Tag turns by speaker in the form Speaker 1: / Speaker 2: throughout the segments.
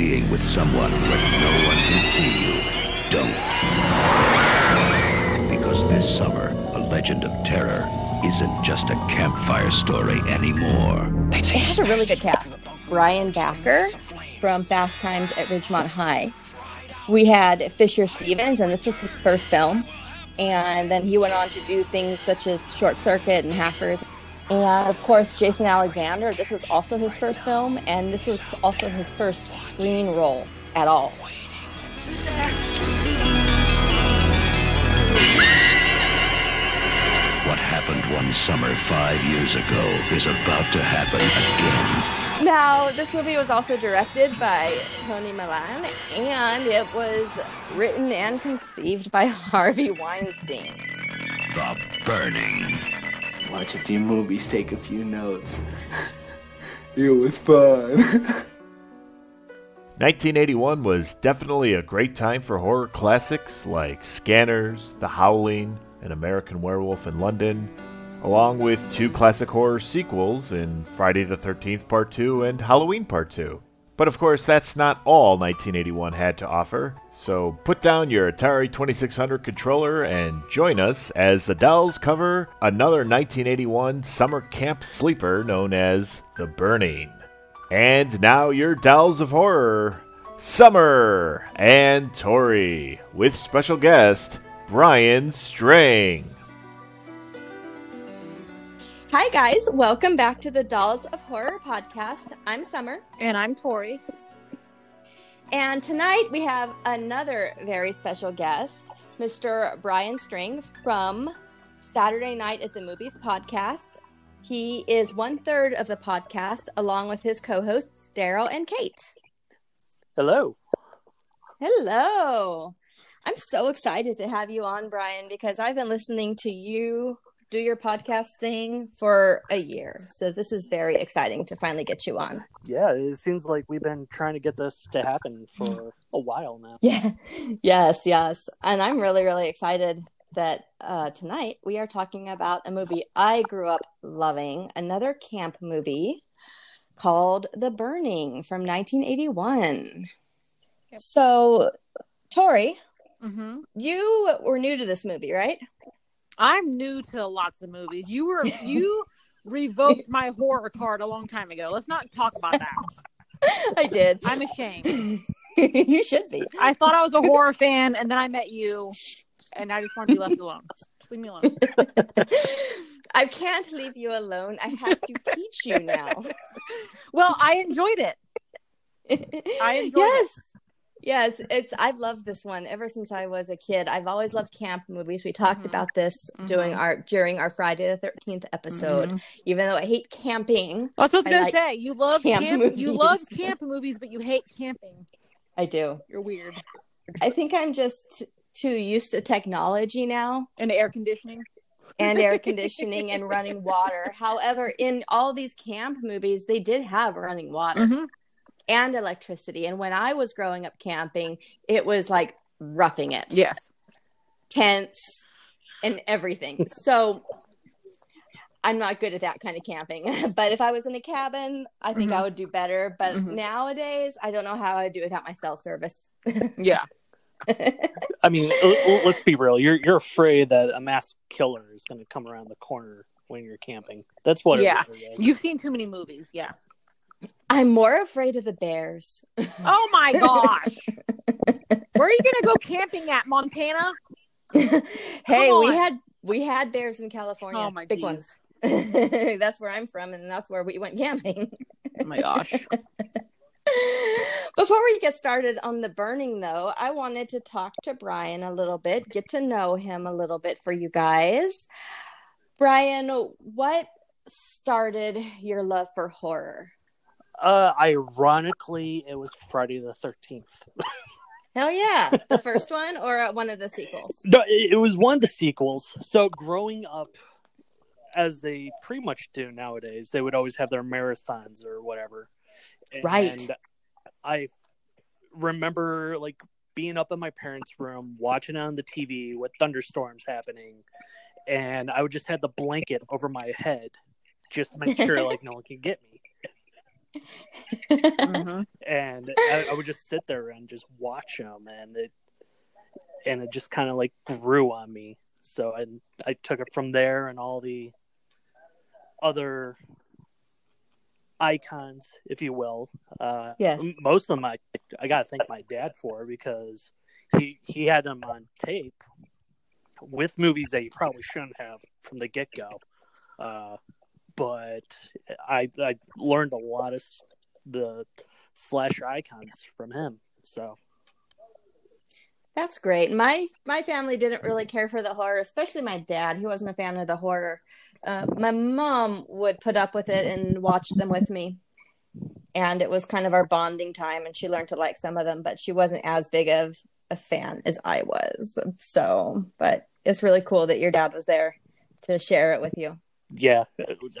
Speaker 1: being with someone where no one can see you, don't. Because this summer, a legend of terror isn't just a campfire story anymore.
Speaker 2: It has a really good cast. Brian Backer from Fast Times at Ridgemont High. We had Fisher Stevens, and this was his first film. And then he went on to do things such as Short Circuit and Hackers. And of course, Jason Alexander. This was also his first film, and this was also his first screen role at all.
Speaker 1: What happened one summer five years ago is about to happen again.
Speaker 2: Now, this movie was also directed by Tony Maylam, and it was written and conceived by Harvey Weinstein.
Speaker 1: The Burning.
Speaker 3: Watch a few movies, take a few notes. it was fun.
Speaker 4: 1981 was definitely a great time for horror classics like Scanners, The Howling, and American Werewolf in London, along with two classic horror sequels in Friday the 13th Part 2 and Halloween Part 2. But of course, that's not all 1981 had to offer, so put down your Atari 2600 controller and join us as the Dolls cover another 1981 summer camp sleeper known as The Burning. And now your Dolls of Horror, Summer and Tori, with special guest Bryan Streng.
Speaker 2: Hi, guys. Welcome back to the Dolls of Horror podcast. I'm Summer.
Speaker 5: And I'm Tori.
Speaker 2: And tonight we have another very special guest, Mr. Bryan Streng from Saturday Night at the Movies podcast. He is one third of the podcast, along with his co hosts, Daryl and Kate.
Speaker 6: Hello.
Speaker 2: Hello. I'm so excited to have you on, Brian, because I've been listening to you do your podcast thing for a year. So this is very exciting to finally get you on.
Speaker 6: Yeah, it seems like we've been trying to get this to happen for a while now.
Speaker 2: Yeah. Yes, yes. And I'm really, really excited that uh, tonight we are talking about a movie I grew up loving, another camp movie called The Burning from 1981.
Speaker 5: Yep.
Speaker 2: So, Tori,
Speaker 5: Mm-hmm.
Speaker 2: you were new to this movie, right?
Speaker 5: I'm new to lots of movies. You were you revoked my horror card a long time ago. Let's not talk about that.
Speaker 2: I did.
Speaker 5: I'm ashamed.
Speaker 2: you should be.
Speaker 5: I thought I was a horror fan, and then I met you, and I just want to be left alone. Just leave me alone.
Speaker 2: I can't leave you alone. I have to teach you now.
Speaker 5: Well, I enjoyed it. I enjoyed it.
Speaker 2: yes. Yes, it's I've loved this one ever since I was a kid. I've always loved camp movies. We talked
Speaker 5: Mhm.
Speaker 2: about this doing
Speaker 5: Mhm.
Speaker 2: our during our Friday the 13th episode.
Speaker 5: Mhm.
Speaker 2: Even though I hate camping,
Speaker 5: I was
Speaker 2: I
Speaker 5: gonna
Speaker 2: like
Speaker 5: say. You love
Speaker 2: camp
Speaker 5: camp. You love camp movies, but you hate camping.
Speaker 2: I do.
Speaker 5: You're weird.
Speaker 2: I think I'm just too used to technology now
Speaker 5: And air conditioning.
Speaker 2: and air conditioning and running water. However, in all these camp movies, they did have running water.
Speaker 5: Mhm.
Speaker 2: And electricity. And when I was growing up camping, it was like roughing it,
Speaker 5: Yes.
Speaker 2: tents and everything. So I'm not good at that kind of camping. but if I was in a cabin, I think I would do better. But
Speaker 5: Mhm.
Speaker 2: nowadays, I don't know how I'd do without my cell service.
Speaker 5: Yeah.
Speaker 6: I mean, let's be real. You're you're afraid that a mass killer is going to come around the corner when you're camping. That's what.
Speaker 5: Yeah.
Speaker 6: It really is.
Speaker 5: You've seen too many movies. Yeah.
Speaker 2: I'm more afraid of the bears.
Speaker 5: Oh my gosh. Where are you gonna go camping at Montana?
Speaker 2: hey,
Speaker 5: we
Speaker 2: had we had bears in California,
Speaker 5: Oh my
Speaker 2: big
Speaker 5: geez.
Speaker 2: ones. that's where I'm from, and that's where we went camping.
Speaker 5: Oh my gosh.
Speaker 2: Before we get started on the burning, though, I wanted to talk to Brian a little bit, get to know him a little bit for you guys. Brian, what started your love for horror?
Speaker 6: Uh, ironically, it was Friday the Thirteenth.
Speaker 2: Hell yeah. The first one or one of the sequels?
Speaker 6: No, it, was one of the sequels. So growing up, as they pretty much do nowadays, they would always have their marathons or whatever.
Speaker 2: Right.
Speaker 6: And I remember like being up in my parents' room, watching it on the TV with thunderstorms happening, and I would just have the blanket over my head just to make sure like no one could get me.
Speaker 5: Mhm.
Speaker 6: and I, I would just sit there and just watch them, and it and it just kind of like grew on me. So I I took it from there, and all the other icons, if you will. Uh,
Speaker 2: Yes.
Speaker 6: most of them I I gotta thank my dad for because he he had them on tape with movies that you probably shouldn't have from the get go. Uh, but I I learned a lot of the slasher icons from him. So
Speaker 2: That's great. My my family didn't really care for the horror, especially my dad. He wasn't a fan of the horror. Uh, my mom would put up with it and watch them with me, and it was kind of our bonding time. And she learned to like some of them, but she wasn't as big of a fan as I was. So, but it's really cool that your dad was there to share it with you.
Speaker 6: Yeah,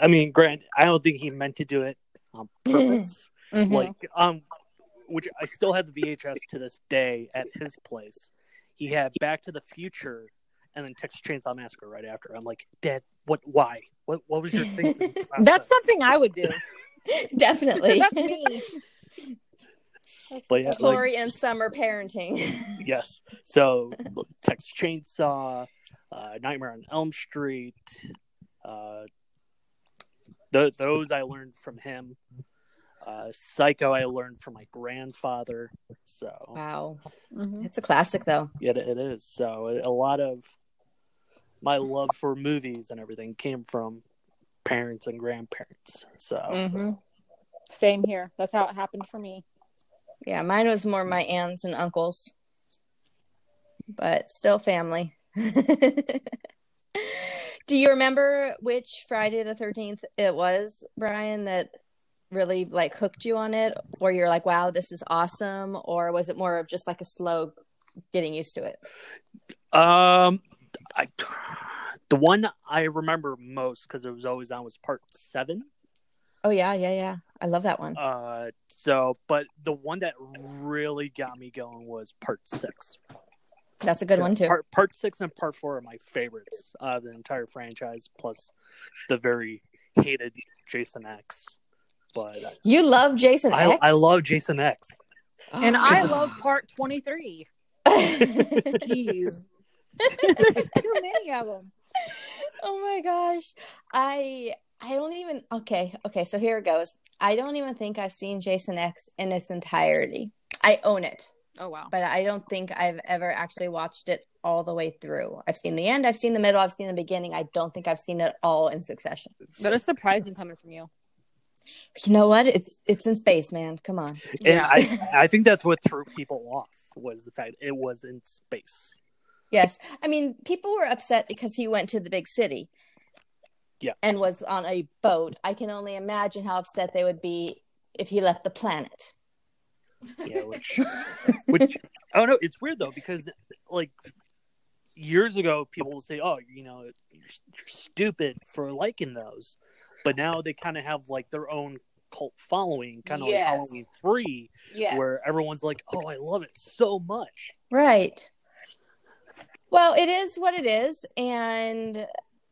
Speaker 6: I mean, Grant, I don't think he meant to do it on purpose.
Speaker 5: Mhm.
Speaker 6: like um which i still have the vhs to this day at his place he had back to the future and then texas chainsaw massacre right after i'm like dad what why what what was your thinking process?"
Speaker 5: That's something I would do.
Speaker 2: Definitely.
Speaker 5: That's me.
Speaker 6: but yeah like,
Speaker 2: Tori and summer parenting.
Speaker 6: yes so texas chainsaw uh nightmare on elm street uh th- those i learned from him uh psycho i learned from my grandfather so
Speaker 2: wow.
Speaker 5: Mhm.
Speaker 2: It's a classic though.
Speaker 6: It, it is. So a lot of my love for movies and everything came from parents and grandparents. So
Speaker 5: Mhm. Same here. That's how it happened for me.
Speaker 2: Yeah, mine was more my aunts and uncles, but still family. Do you remember which Friday the 13th it was, Brian, that really like hooked you on it? Or you're like, wow, this is awesome? Or was it more of just like a slow getting used to it?
Speaker 6: um I the one I remember most because it was always on was part seven.
Speaker 2: Oh, yeah, yeah, yeah. I love that one.
Speaker 6: Uh so but the one that really got me going was part six.
Speaker 2: That's a good one, too.
Speaker 6: Part part six and part four are my favorites of the entire franchise, plus the very hated Jason X. But uh,
Speaker 2: You love Jason
Speaker 6: I,
Speaker 2: X?
Speaker 6: I love Jason X. Oh.
Speaker 5: And I love part 23. Jeez. There's too many of them.
Speaker 2: oh my gosh i i don't even okay okay so here it goes i don't even think i've seen jason x in its entirety i own it
Speaker 5: Oh, wow.
Speaker 2: but i don't think i've ever actually watched it all the way through i've seen the end i've seen the middle i've seen the beginning i don't think i've seen it all in succession
Speaker 5: That is surprising coming from you.
Speaker 2: you know what it's it's in space man come on
Speaker 6: And I, I think that's what threw people off was the fact it was in space.
Speaker 2: Yes. I mean, people were upset because he went to the big city.
Speaker 6: Yeah.
Speaker 2: And was on a boat. I can only imagine how upset they would be if he left the planet.
Speaker 6: Yeah, which, which I don't know. It's weird though because like years ago, people will say, "Oh, you know, you're, you're stupid for liking those," but now they kind of have like their own cult following, kind of
Speaker 5: Yes.
Speaker 6: like Halloween Three,
Speaker 5: Yes.
Speaker 6: where everyone's like, "Oh, I love it so much."
Speaker 2: Right. Well, it is what it is. And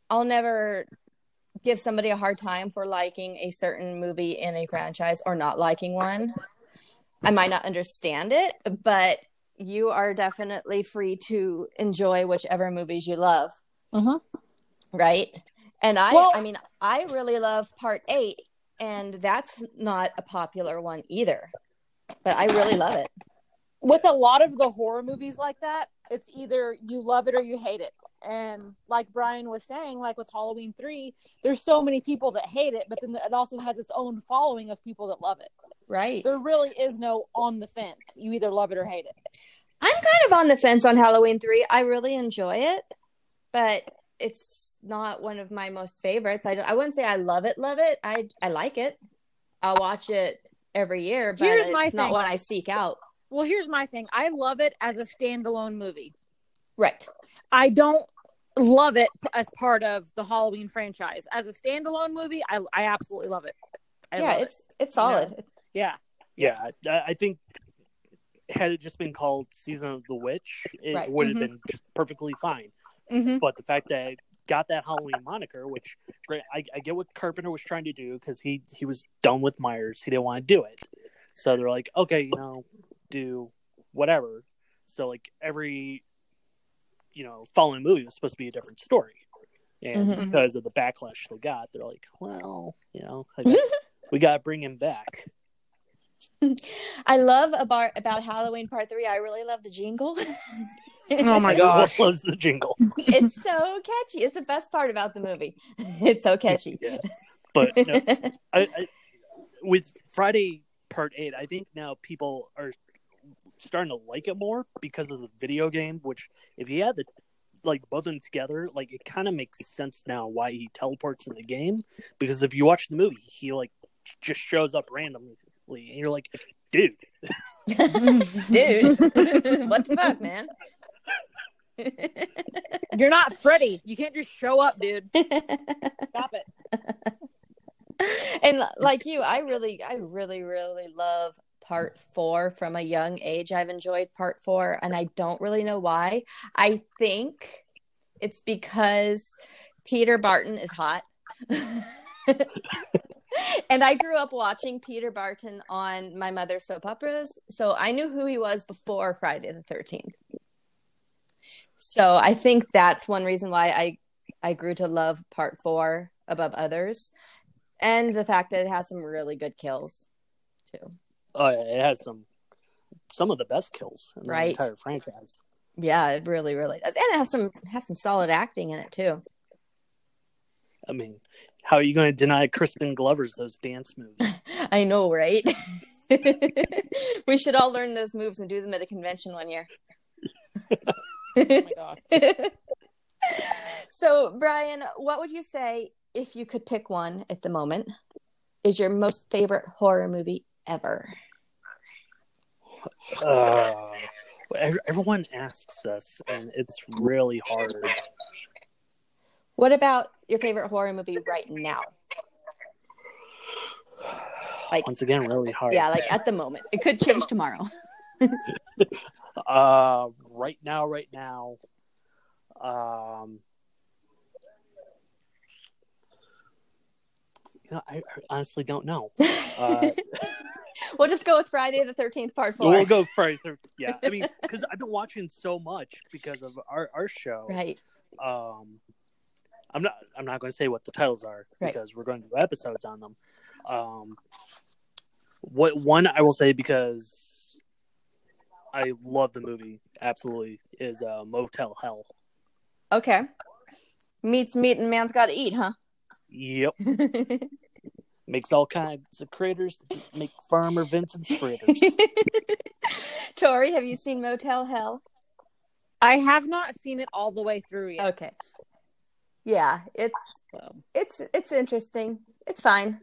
Speaker 2: I'll never give somebody a hard time for liking a certain movie in a franchise or not liking one. I might not understand it, but you are definitely free to enjoy whichever movies you love.
Speaker 5: Mhm.
Speaker 2: Right. And I,
Speaker 5: Well-
Speaker 2: I mean, I really love part eight, and that's not a popular one either, but I really love it.
Speaker 5: with a lot of the horror movies like that, it's either you love it or you hate it. And like Brian was saying, like with Halloween 3, there's so many people that hate it, but then it also has its own following of people that love it.
Speaker 2: Right.
Speaker 5: There really is no on the fence. You either love it or hate it.
Speaker 2: I'm kind of on the fence on Halloween 3. I really enjoy it, but it's not one of my most favorites. I, don't, I wouldn't say I love it, love it. I, I like it. I'll watch it every year, but
Speaker 5: Here's
Speaker 2: it's not one I seek out.
Speaker 5: Well, here's my thing I love it as a standalone movie.
Speaker 2: Right.
Speaker 5: I don't love it as part of the Halloween franchise. As a standalone movie, I, I absolutely love it. I
Speaker 2: yeah,
Speaker 5: love it.
Speaker 2: it's it's solid.
Speaker 5: Yeah.
Speaker 6: Yeah, I, I think had it just been called Season of the Witch, it
Speaker 2: Right.
Speaker 6: would have
Speaker 5: Mhm.
Speaker 6: been just perfectly fine.
Speaker 5: hmm
Speaker 6: But the fact that got that Halloween moniker, which great. I, I get what Carpenter was trying to do because he he was done with Myers. He didn't want to do it, so they're like, okay, you know, do whatever. So like every you know following movie was supposed to be a different story, and
Speaker 2: Mhm.
Speaker 6: because of the backlash they got, they're like, well, you know, I guess we got to bring him back.
Speaker 2: I love about about Halloween Part Three. I really love the jingle.
Speaker 5: Oh my
Speaker 6: Everyone
Speaker 5: gosh.
Speaker 6: loves the jingle,
Speaker 2: it's so catchy. It's the best part about the movie. It's so catchy.
Speaker 6: Yeah. but no, I, I, with Friday Part Eight, I think now people are starting to like it more because of the video game. Which, if he had the like both of them together, like it kind of makes sense now why he teleports in the game. Because if you watch the movie, he like just shows up randomly, and you're like, dude,
Speaker 2: Dude, what the fuck, man?
Speaker 5: You're not Freddy. You can't just show up, dude. Stop it.
Speaker 2: and like you, I really, I really, really love part four from a young age. I've enjoyed part four, and I don't really know why. I think it's because Peter Barton is hot. and I grew up watching Peter Barton on my mother's soap operas, so I knew who he was before Friday the 13th. So I think that's one reason why I I grew to love part 4 above others and the fact that it has some really good kills too.
Speaker 6: Uh, it has some some of the best kills in the entire franchise.
Speaker 2: Yeah, it really really does. And it has some has some solid acting in it too.
Speaker 6: I mean, how are you going to deny Crispin Glover's those dance moves?
Speaker 2: I know, right? we should all learn those moves and do them at a convention one year.
Speaker 5: Oh my gosh.
Speaker 2: so, Brian, what would you say if you could pick one at the moment? Is your most favorite horror movie ever?
Speaker 6: uh, everyone asks this, and it's really hard.
Speaker 2: What about your favorite horror movie right now? Like-
Speaker 6: Once again, really hard.
Speaker 2: Yeah, like at the moment. It could change tomorrow.
Speaker 6: Uh, right now, right now, um, you know, I, I honestly don't know. Uh,
Speaker 2: we'll just go with Friday the 13th, part four.
Speaker 6: we'll go Friday. Thir- yeah, I mean, because I've been watching so much because of our our show.
Speaker 2: Right.
Speaker 6: um i'm not i'm not going to say what the titles are
Speaker 2: Right.
Speaker 6: because we're going to do episodes on them um what one i will say because i love the movie absolutely is uh motel hell
Speaker 2: Okay. Meats meat and man's got to eat, huh?
Speaker 6: yep makes all kinds of critters make farmer vincent's fritters
Speaker 2: Tori, have you seen Motel Hell?
Speaker 5: I have not seen it all the way through yet.
Speaker 2: Okay. Yeah, it's
Speaker 6: Um,
Speaker 2: it's it's interesting. It's fine.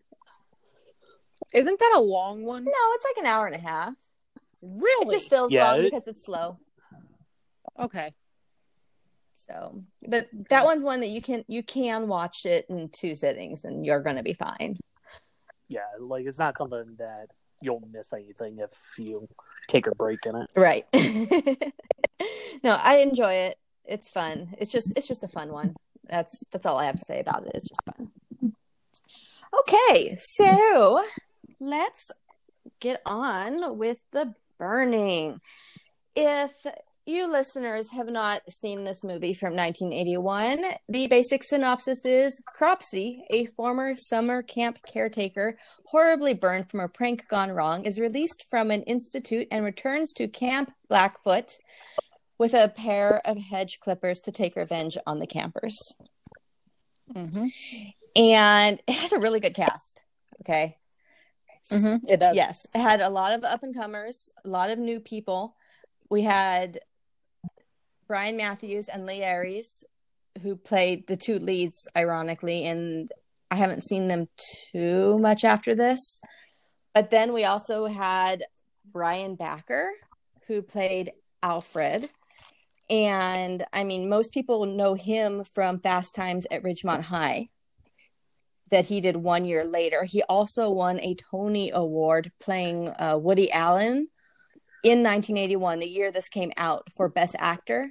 Speaker 5: Isn't that a long one?
Speaker 2: No, it's like an hour and a half.
Speaker 5: Really?
Speaker 2: It just feels
Speaker 6: Yeah,
Speaker 2: long
Speaker 6: it-
Speaker 2: because it's slow.
Speaker 5: okay.
Speaker 2: So, but that one's one that you can you can watch it in two sittings and you're going to be fine.
Speaker 6: Yeah like it's not something that you'll miss anything if you take a break in it
Speaker 2: Right. no, I enjoy it. It's fun. It's just it's just a fun one. That's that's all I have to say about it. It's just fun. Okay, so let's get on with the burning. If you listeners have not seen this movie from 1981, the basic synopsis is Cropsy, a former summer camp caretaker, horribly burned from a prank gone wrong, is released from an institute and returns to Camp Blackfoot with a pair of hedge clippers to take revenge on the campers.
Speaker 5: Mm-hmm.
Speaker 2: And it has a really good cast. Okay.
Speaker 5: Mm-hmm. It does.
Speaker 2: Yes, it had a lot of up and comers, a lot of new people. We had Brian Matthews and Leah Ayres, who played the two leads, ironically, and I haven't seen them too much after this. But then we also had Brian Backer, who played Alfred. And I mean, most people know him from Fast Times at Ridgemont High that he did one year later. He also won a Tony Award playing uh, Woody Allen in 1981, the year this came out, for Best Actor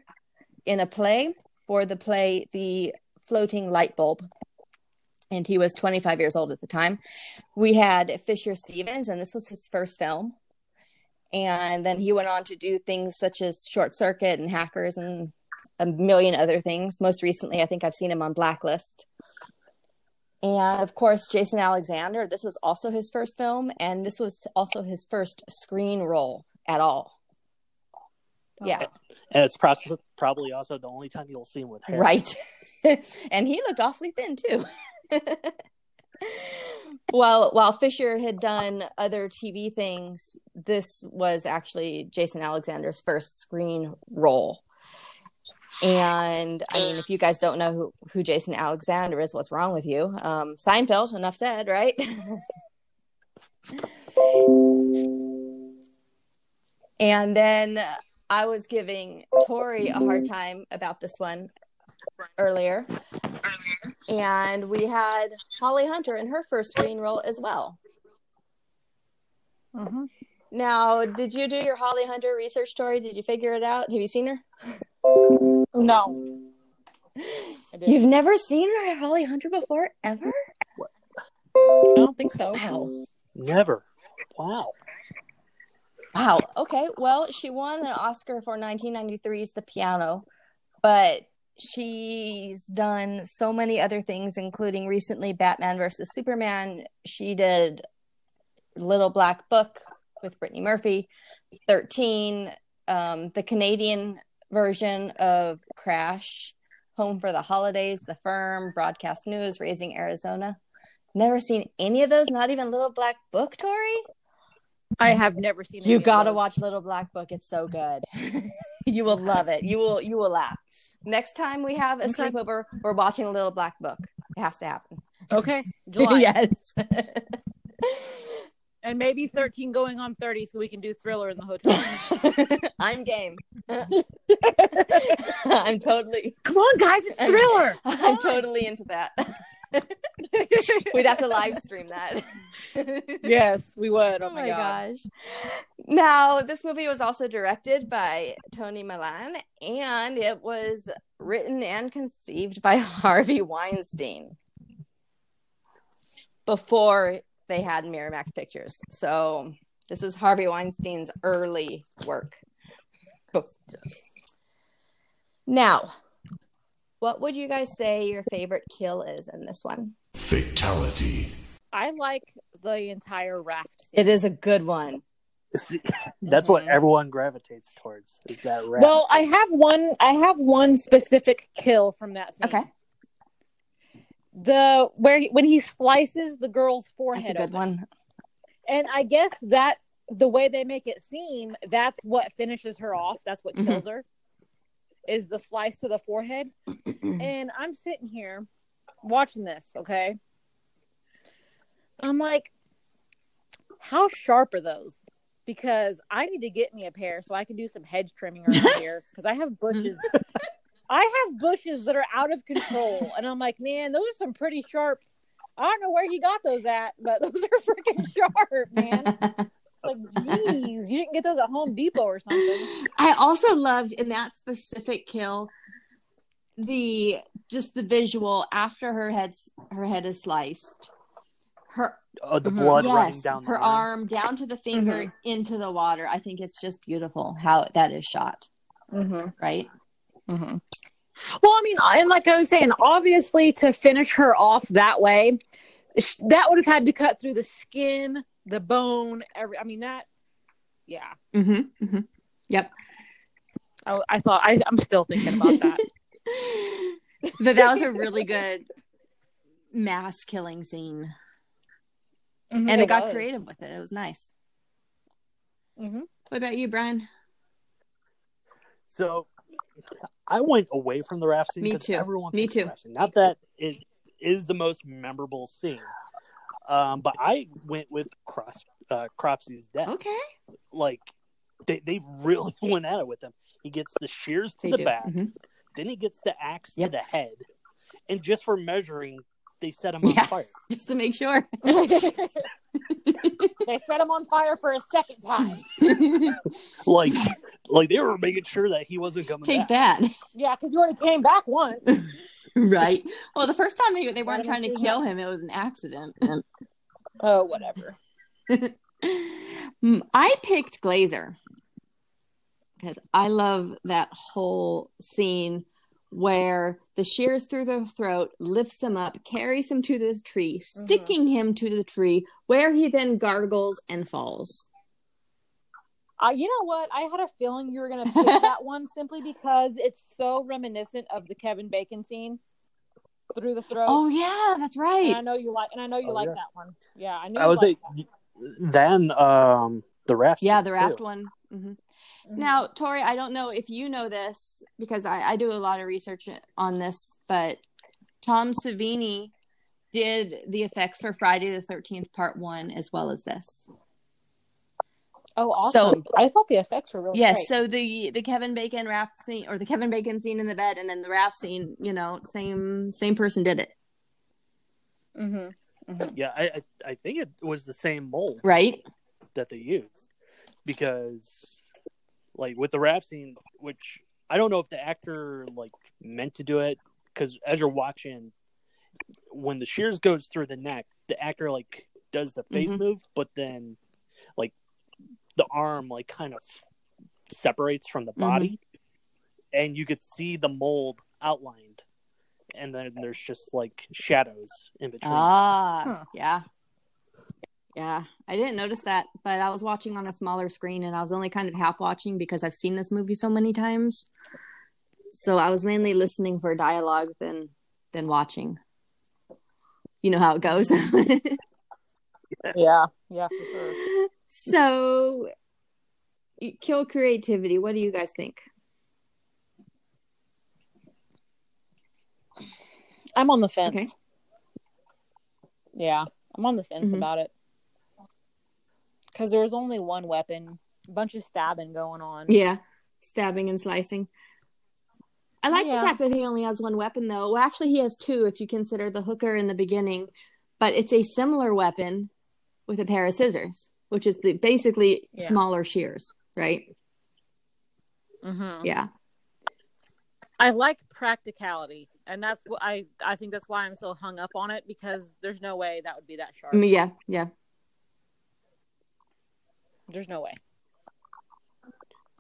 Speaker 2: in a play for the play The floating light bulb. And he was 25 years old at the time. We had Fisher Stevens, and this was his first film. And then he went on to do things such as Short Circuit and Hackers and a million other things. Most recently, I think I've seen him on Blacklist. And of course, Jason Alexander, this was also his first film, and this was also his first screen role at all. Yeah,
Speaker 6: And it's probably also the only time you'll see him with hair.
Speaker 2: right. and he looked awfully thin too. while while Fisher had done other TV things, this was actually Jason Alexander's first screen role. And I mean, if you guys don't know who, who Jason Alexander is, what's wrong with you? Um, Seinfeld, enough said, right? and then I was giving Tori a hard time about this one earlier. And we had Holly Hunter in her first screen role as well.
Speaker 5: Mhm.
Speaker 2: Now, did you do your Holly Hunter research story? Did you figure it out? Have you seen her?
Speaker 5: No.
Speaker 2: You've never seen her Holly Hunter before, ever?
Speaker 5: I don't think so.
Speaker 2: Wow.
Speaker 6: Never. Wow.
Speaker 2: Wow. Okay. Well, she won an Oscar for 1993's The Piano, but she's done so many other things, including recently Batman versus Superman. She did Little Black Book with Brittany Murphy, 13, um, the Canadian version of Crash, Home for the Holidays, The Firm, Broadcast News, Raising Arizona. Never seen any of those, not even Little Black Book, Tori?
Speaker 5: I have never seen.
Speaker 2: You gotta watch Little Black Book. It's so good. you will love it. You will you will laugh. Next time we have a
Speaker 5: Okay.
Speaker 2: sleepover, we're watching Little Black Book. It has to happen.
Speaker 5: Okay, July,
Speaker 2: yes.
Speaker 5: and maybe thirteen going on thirty, so we can do Thriller in the hotel.
Speaker 2: I'm game. I'm totally
Speaker 5: Come on, guys, it's Thriller.
Speaker 2: I'm totally into that. We'd have to live stream that.
Speaker 5: Yes, we would. Oh, oh my, god.
Speaker 2: gosh. Now, this movie was also directed by Tony Maylam and it was written and conceived by Harvey Weinstein before they had Miramax Pictures. So, this is Harvey Weinstein's early work. Now, what would you guys say your favorite kill is in this one?
Speaker 1: Fatality.
Speaker 5: I like the entire raft. Scene.
Speaker 2: It is a good one.
Speaker 6: That's what
Speaker 5: Mhm.
Speaker 6: everyone gravitates towards. Is that rap?
Speaker 5: Well, I have one. I have one specific kill from that scene.
Speaker 2: Okay.
Speaker 5: The where he, when he slices the girl's forehead.
Speaker 2: That's a good
Speaker 5: open.
Speaker 2: one.
Speaker 5: and I guess that the way they make it seem, that's what finishes her off. That's what
Speaker 2: Mhm.
Speaker 5: kills her. Is the slice to the forehead. and I'm sitting here watching this, okay? I'm like, how sharp are those? Because I need to get me a pair so I can do some hedge trimming around here because I have bushes. I have bushes that are out of control. And I'm like, man, those are some pretty sharp. I don't know where he got those at, but those are freaking sharp, man. It's like, geez, you didn't get those at Home Depot or something.
Speaker 2: I also loved in that specific kill the just the visual after her head's her head is sliced. Her
Speaker 6: oh, the
Speaker 2: Mhm.
Speaker 6: blood running
Speaker 2: yes,
Speaker 6: down the
Speaker 2: her
Speaker 6: arm.
Speaker 2: arm down to the finger into the water. I think it's just beautiful how that is shot,
Speaker 5: Mm-hmm.
Speaker 2: right?
Speaker 5: Mm-hmm. Well, I mean, and like I was saying, obviously to finish her off that way, that would have had to cut through the skin, the bone, every. I mean, that. Yeah,
Speaker 2: Mm-hmm. mm-hmm. Yep.
Speaker 5: I, I thought I, I'm still thinking about that.
Speaker 2: but that was a really good mass killing scene,
Speaker 5: Mhm,
Speaker 2: and it, got
Speaker 5: was.
Speaker 2: creative with it. It was nice.
Speaker 5: Mhm.
Speaker 2: What about you, Brian?
Speaker 6: So I went away from the raft scene.
Speaker 2: Me
Speaker 6: 'cause
Speaker 2: too.
Speaker 6: Everyone
Speaker 2: Me too.
Speaker 6: Not that it is the most memorable scene, um, but I went with Cross uh, Cropsy's death.
Speaker 2: Okay.
Speaker 6: Like they they really went at it with him. He gets the shears to
Speaker 2: They
Speaker 6: the
Speaker 2: do.
Speaker 6: back,
Speaker 2: Mhm.
Speaker 6: then he gets the axe
Speaker 2: Yep.
Speaker 6: to the head, and just for measuring, they set him on
Speaker 2: Yeah.
Speaker 6: fire.
Speaker 2: Just to make sure.
Speaker 5: they set him on fire for a second time.
Speaker 6: Like like they were making sure that he wasn't coming
Speaker 2: Take
Speaker 6: back.
Speaker 2: that.
Speaker 5: Yeah, because you already came back once.
Speaker 2: right. Well, the first time they they weren't trying to kill him; it was an accident.
Speaker 5: Oh, whatever.
Speaker 2: Mm, I picked Glazer because I love that whole scene where the shears through the throat, lifts him up, carries him to the tree, sticking him to the tree, where he then gargles and falls.
Speaker 5: Uh, you know what? I had a feeling you were going to pick that one simply because it's so reminiscent of the Kevin Bacon scene through the throat.
Speaker 2: Oh yeah, that's
Speaker 5: and I know you like, and I know you
Speaker 6: Oh,
Speaker 5: like
Speaker 6: yeah.
Speaker 5: that one. Yeah, I knew.
Speaker 6: I
Speaker 5: you
Speaker 6: was
Speaker 5: liked
Speaker 6: like, then um, the raft.
Speaker 2: Yeah, the raft
Speaker 6: too.
Speaker 2: one. hmm
Speaker 5: that.
Speaker 2: Now, Tori, I don't know if you know this because I, I do a lot of research on this, but Tom Savini did the effects for Friday the 13th, part one, as well as this.
Speaker 5: oh,
Speaker 2: so-
Speaker 5: I thought the effects were really
Speaker 2: Yes,
Speaker 5: great.
Speaker 2: so the the Kevin Bacon raft scene or the Kevin Bacon scene in the bed and then the raft scene, you know, same same person did it,
Speaker 5: Mm-hmm.
Speaker 6: Yeah, I, I I think it was the same mold
Speaker 2: right?
Speaker 6: that they used because, like, with the rap scene, which I don't know if the actor like meant to do it because as you're watching, when the shears goes through the neck, the actor like does the face
Speaker 2: Mhm.
Speaker 6: move, but then like the arm like kind of separates from the body, and you could see the mold outlined, and then there's just like shadows in between.
Speaker 2: Ah,
Speaker 5: Huh.
Speaker 2: yeah. Yeah, I didn't notice that, but I was watching on a smaller screen and I was only kind of half watching because I've seen this movie so many times. So I was mainly listening for dialogue than than watching. You know how it goes.
Speaker 5: yeah, yeah, for sure.
Speaker 2: so kill creativity. What do you guys think?
Speaker 5: I'm on the fence.
Speaker 2: Okay.
Speaker 5: Yeah, I'm on the fence
Speaker 2: Mhm.
Speaker 5: about it because there was only one weapon, a bunch of stabbing going on.
Speaker 2: Yeah, stabbing and slicing. I like
Speaker 5: Yeah.
Speaker 2: the fact that he only has one weapon, though. Well, actually, he has two if you consider the hooker in the beginning, but it's a similar weapon with a pair of scissors, which is the basically
Speaker 5: Yeah.
Speaker 2: smaller shears, right?
Speaker 5: hmm
Speaker 2: Yeah.
Speaker 5: I like practicality, and that's what I I think that's why I'm so hung up on it because there's no way that would be that sharp.
Speaker 2: Yeah, yeah.
Speaker 5: There's no way.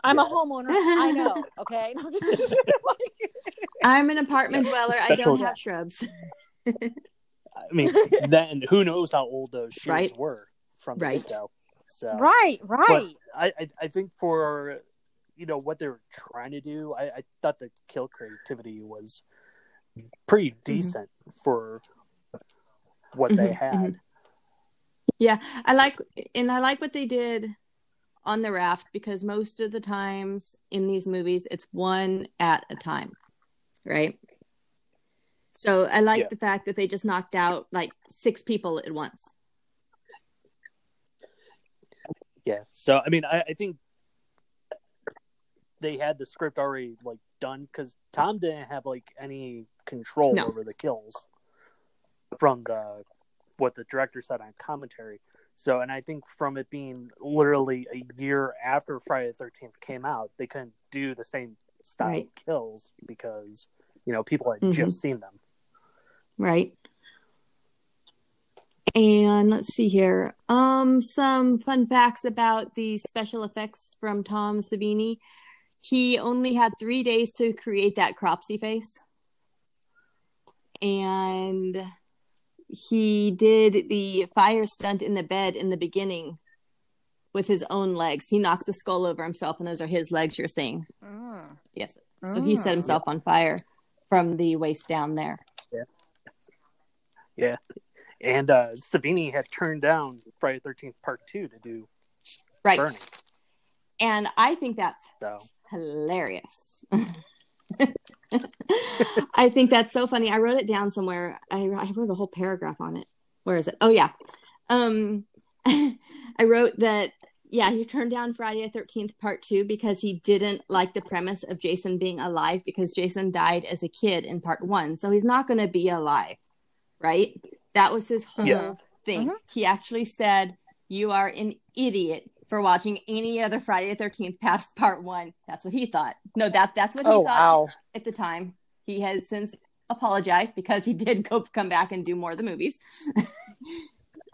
Speaker 5: I'm a homeowner. I know. Okay.
Speaker 2: I'm an apartment dweller. I don't have shrubs.
Speaker 6: I mean, then who knows how old those shears
Speaker 2: Right.
Speaker 6: were from the
Speaker 2: Right.
Speaker 6: get-go. So
Speaker 5: right. Right.
Speaker 6: I, I I think for you know what they were trying to do, I, I thought the kill creativity was pretty
Speaker 2: Mm-hmm.
Speaker 6: decent for what they
Speaker 2: Mhm,
Speaker 6: had.
Speaker 2: Yeah, I like and I like what they did on the raft because most of the times in these movies it's one at a time. Right? So I like
Speaker 6: Yeah.
Speaker 2: the fact that they just knocked out like six people at once.
Speaker 6: Yeah. So I mean, I, I think they had the script already like done because Tom didn't have like any control
Speaker 2: No.
Speaker 6: over the kills from the what the director said on commentary. So, and I think from it being literally a year after Friday the Thirteenth came out, they couldn't do the same style
Speaker 2: Right.
Speaker 6: kills because you know people had
Speaker 2: Mhm.
Speaker 6: just seen them.
Speaker 2: Right. And let's see here. Um, some fun facts about the special effects from Tom Savini. He only had three days to create that Cropsy face. And he did the fire stunt in the bed in the beginning with his own legs. He knocks the skull over himself, and those are his legs you're seeing.
Speaker 5: Mm.
Speaker 2: Yes. So he set himself on fire from the waist down there. Yeah. Yeah.
Speaker 6: And uh, Savini had turned down Friday the Thirteenth Part Two to do
Speaker 2: Right.
Speaker 6: Burning.
Speaker 2: And I think that's
Speaker 6: so.
Speaker 2: hilarious. I think that's so funny. I wrote it down somewhere. I, I wrote a whole paragraph on it. Where is it? Oh yeah. Um, I wrote that. Yeah, he turned down Friday the Thirteenth Part Two because he didn't like the premise of Jason being alive because Jason died as a kid in Part One, so he's not going to be alive, right? That was his whole
Speaker 6: Yeah.
Speaker 2: thing.
Speaker 5: Mhm.
Speaker 2: He actually said, "You are an idiot for watching any other Friday the Thirteenth past Part One." That's what he thought. No, that that's what he
Speaker 5: Oh
Speaker 2: thought
Speaker 5: wow.
Speaker 2: at the time. He has since apologized because he did go come back and do more of the movies.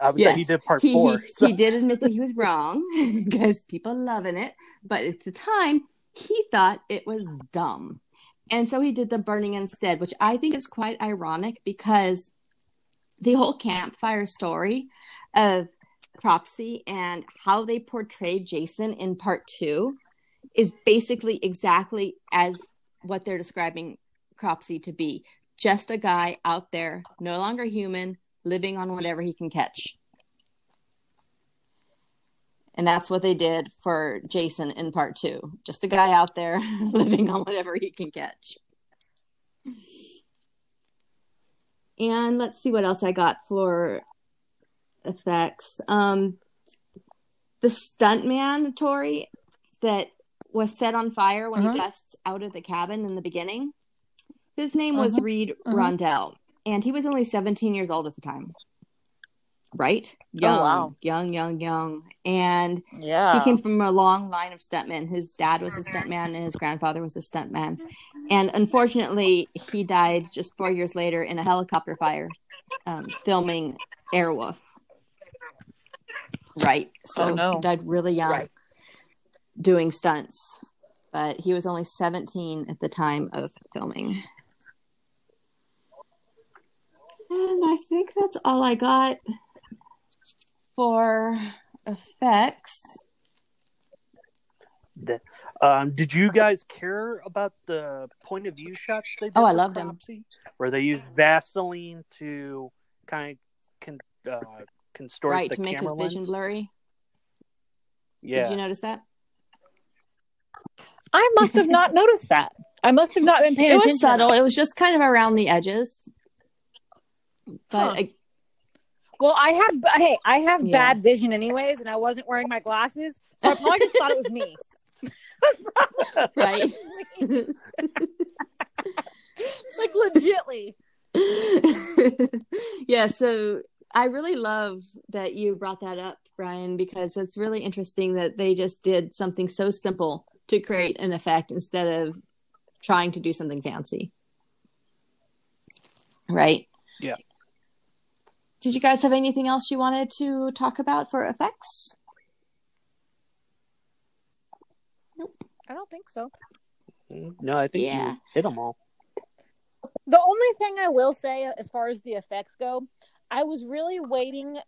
Speaker 6: I would say he did part
Speaker 2: he,
Speaker 6: four.
Speaker 2: He,
Speaker 6: so-
Speaker 2: he did admit that he was wrong because people loving it, but at the time he thought it was dumb, and so he did the burning instead, which I think is quite ironic because the whole campfire story of Cropsy and how they portrayed Jason in part two is basically exactly as what they're describing Cropsy to be just a guy out there, no longer human, living on whatever he can catch. And that's what they did for Jason in part two. Just a guy out there living on whatever he can catch. And let's see what else I got for effects. Um, the stuntman Tori that was set on fire when
Speaker 5: Mhm.
Speaker 2: he busts out of the cabin in the beginning. His name was
Speaker 5: Mhm.
Speaker 2: Reid
Speaker 5: Mhm.
Speaker 2: Rondell, and he was only 17 years old at the time. Right? Young,
Speaker 5: wow.
Speaker 2: young, young, young. And
Speaker 5: Yeah.
Speaker 2: he came from a long line of stuntmen. His dad was a stuntman, and his grandfather was a stuntman. And unfortunately, he died just four years later in a helicopter fire, um, filming Airwolf. Right. So
Speaker 5: Oh, no.
Speaker 2: he died really young
Speaker 5: Right.
Speaker 2: doing stunts. But he was only 17 at the time of filming. And I think that's all I got for effects.
Speaker 6: The- um, did you guys care about the point of view shots they did?
Speaker 2: Oh, I
Speaker 6: for
Speaker 2: them.
Speaker 6: Cropsy? Where they used Vaseline to kind of con- uh, constort
Speaker 2: right
Speaker 6: the
Speaker 2: to make his
Speaker 6: camera
Speaker 2: vision
Speaker 6: lens?
Speaker 2: blurry.
Speaker 6: Yeah,
Speaker 2: Did you notice that?
Speaker 5: I must have not noticed that. I must have not been paying
Speaker 2: It
Speaker 5: attention.
Speaker 2: was subtle. It was just kind of around the edges. But
Speaker 5: Huh.
Speaker 2: I-
Speaker 5: Well, I have hey, I have
Speaker 2: Yeah.
Speaker 5: bad vision anyways, and I wasn't wearing my glasses, so I probably just thought it was me. That's probably
Speaker 2: right.
Speaker 5: like legitly.
Speaker 2: yeah, so I really love that you brought that up, Brian, because it's really interesting that they just did something so simple to create an effect instead of trying to do something fancy. Right?
Speaker 6: Yeah.
Speaker 2: Did you guys have anything else you wanted to talk about for effects? Nope.
Speaker 5: I don't think so.
Speaker 6: Mm, no, I think
Speaker 2: Yeah.
Speaker 6: you hit them all.
Speaker 5: The only thing I will say as far as the effects go, I was really waiting.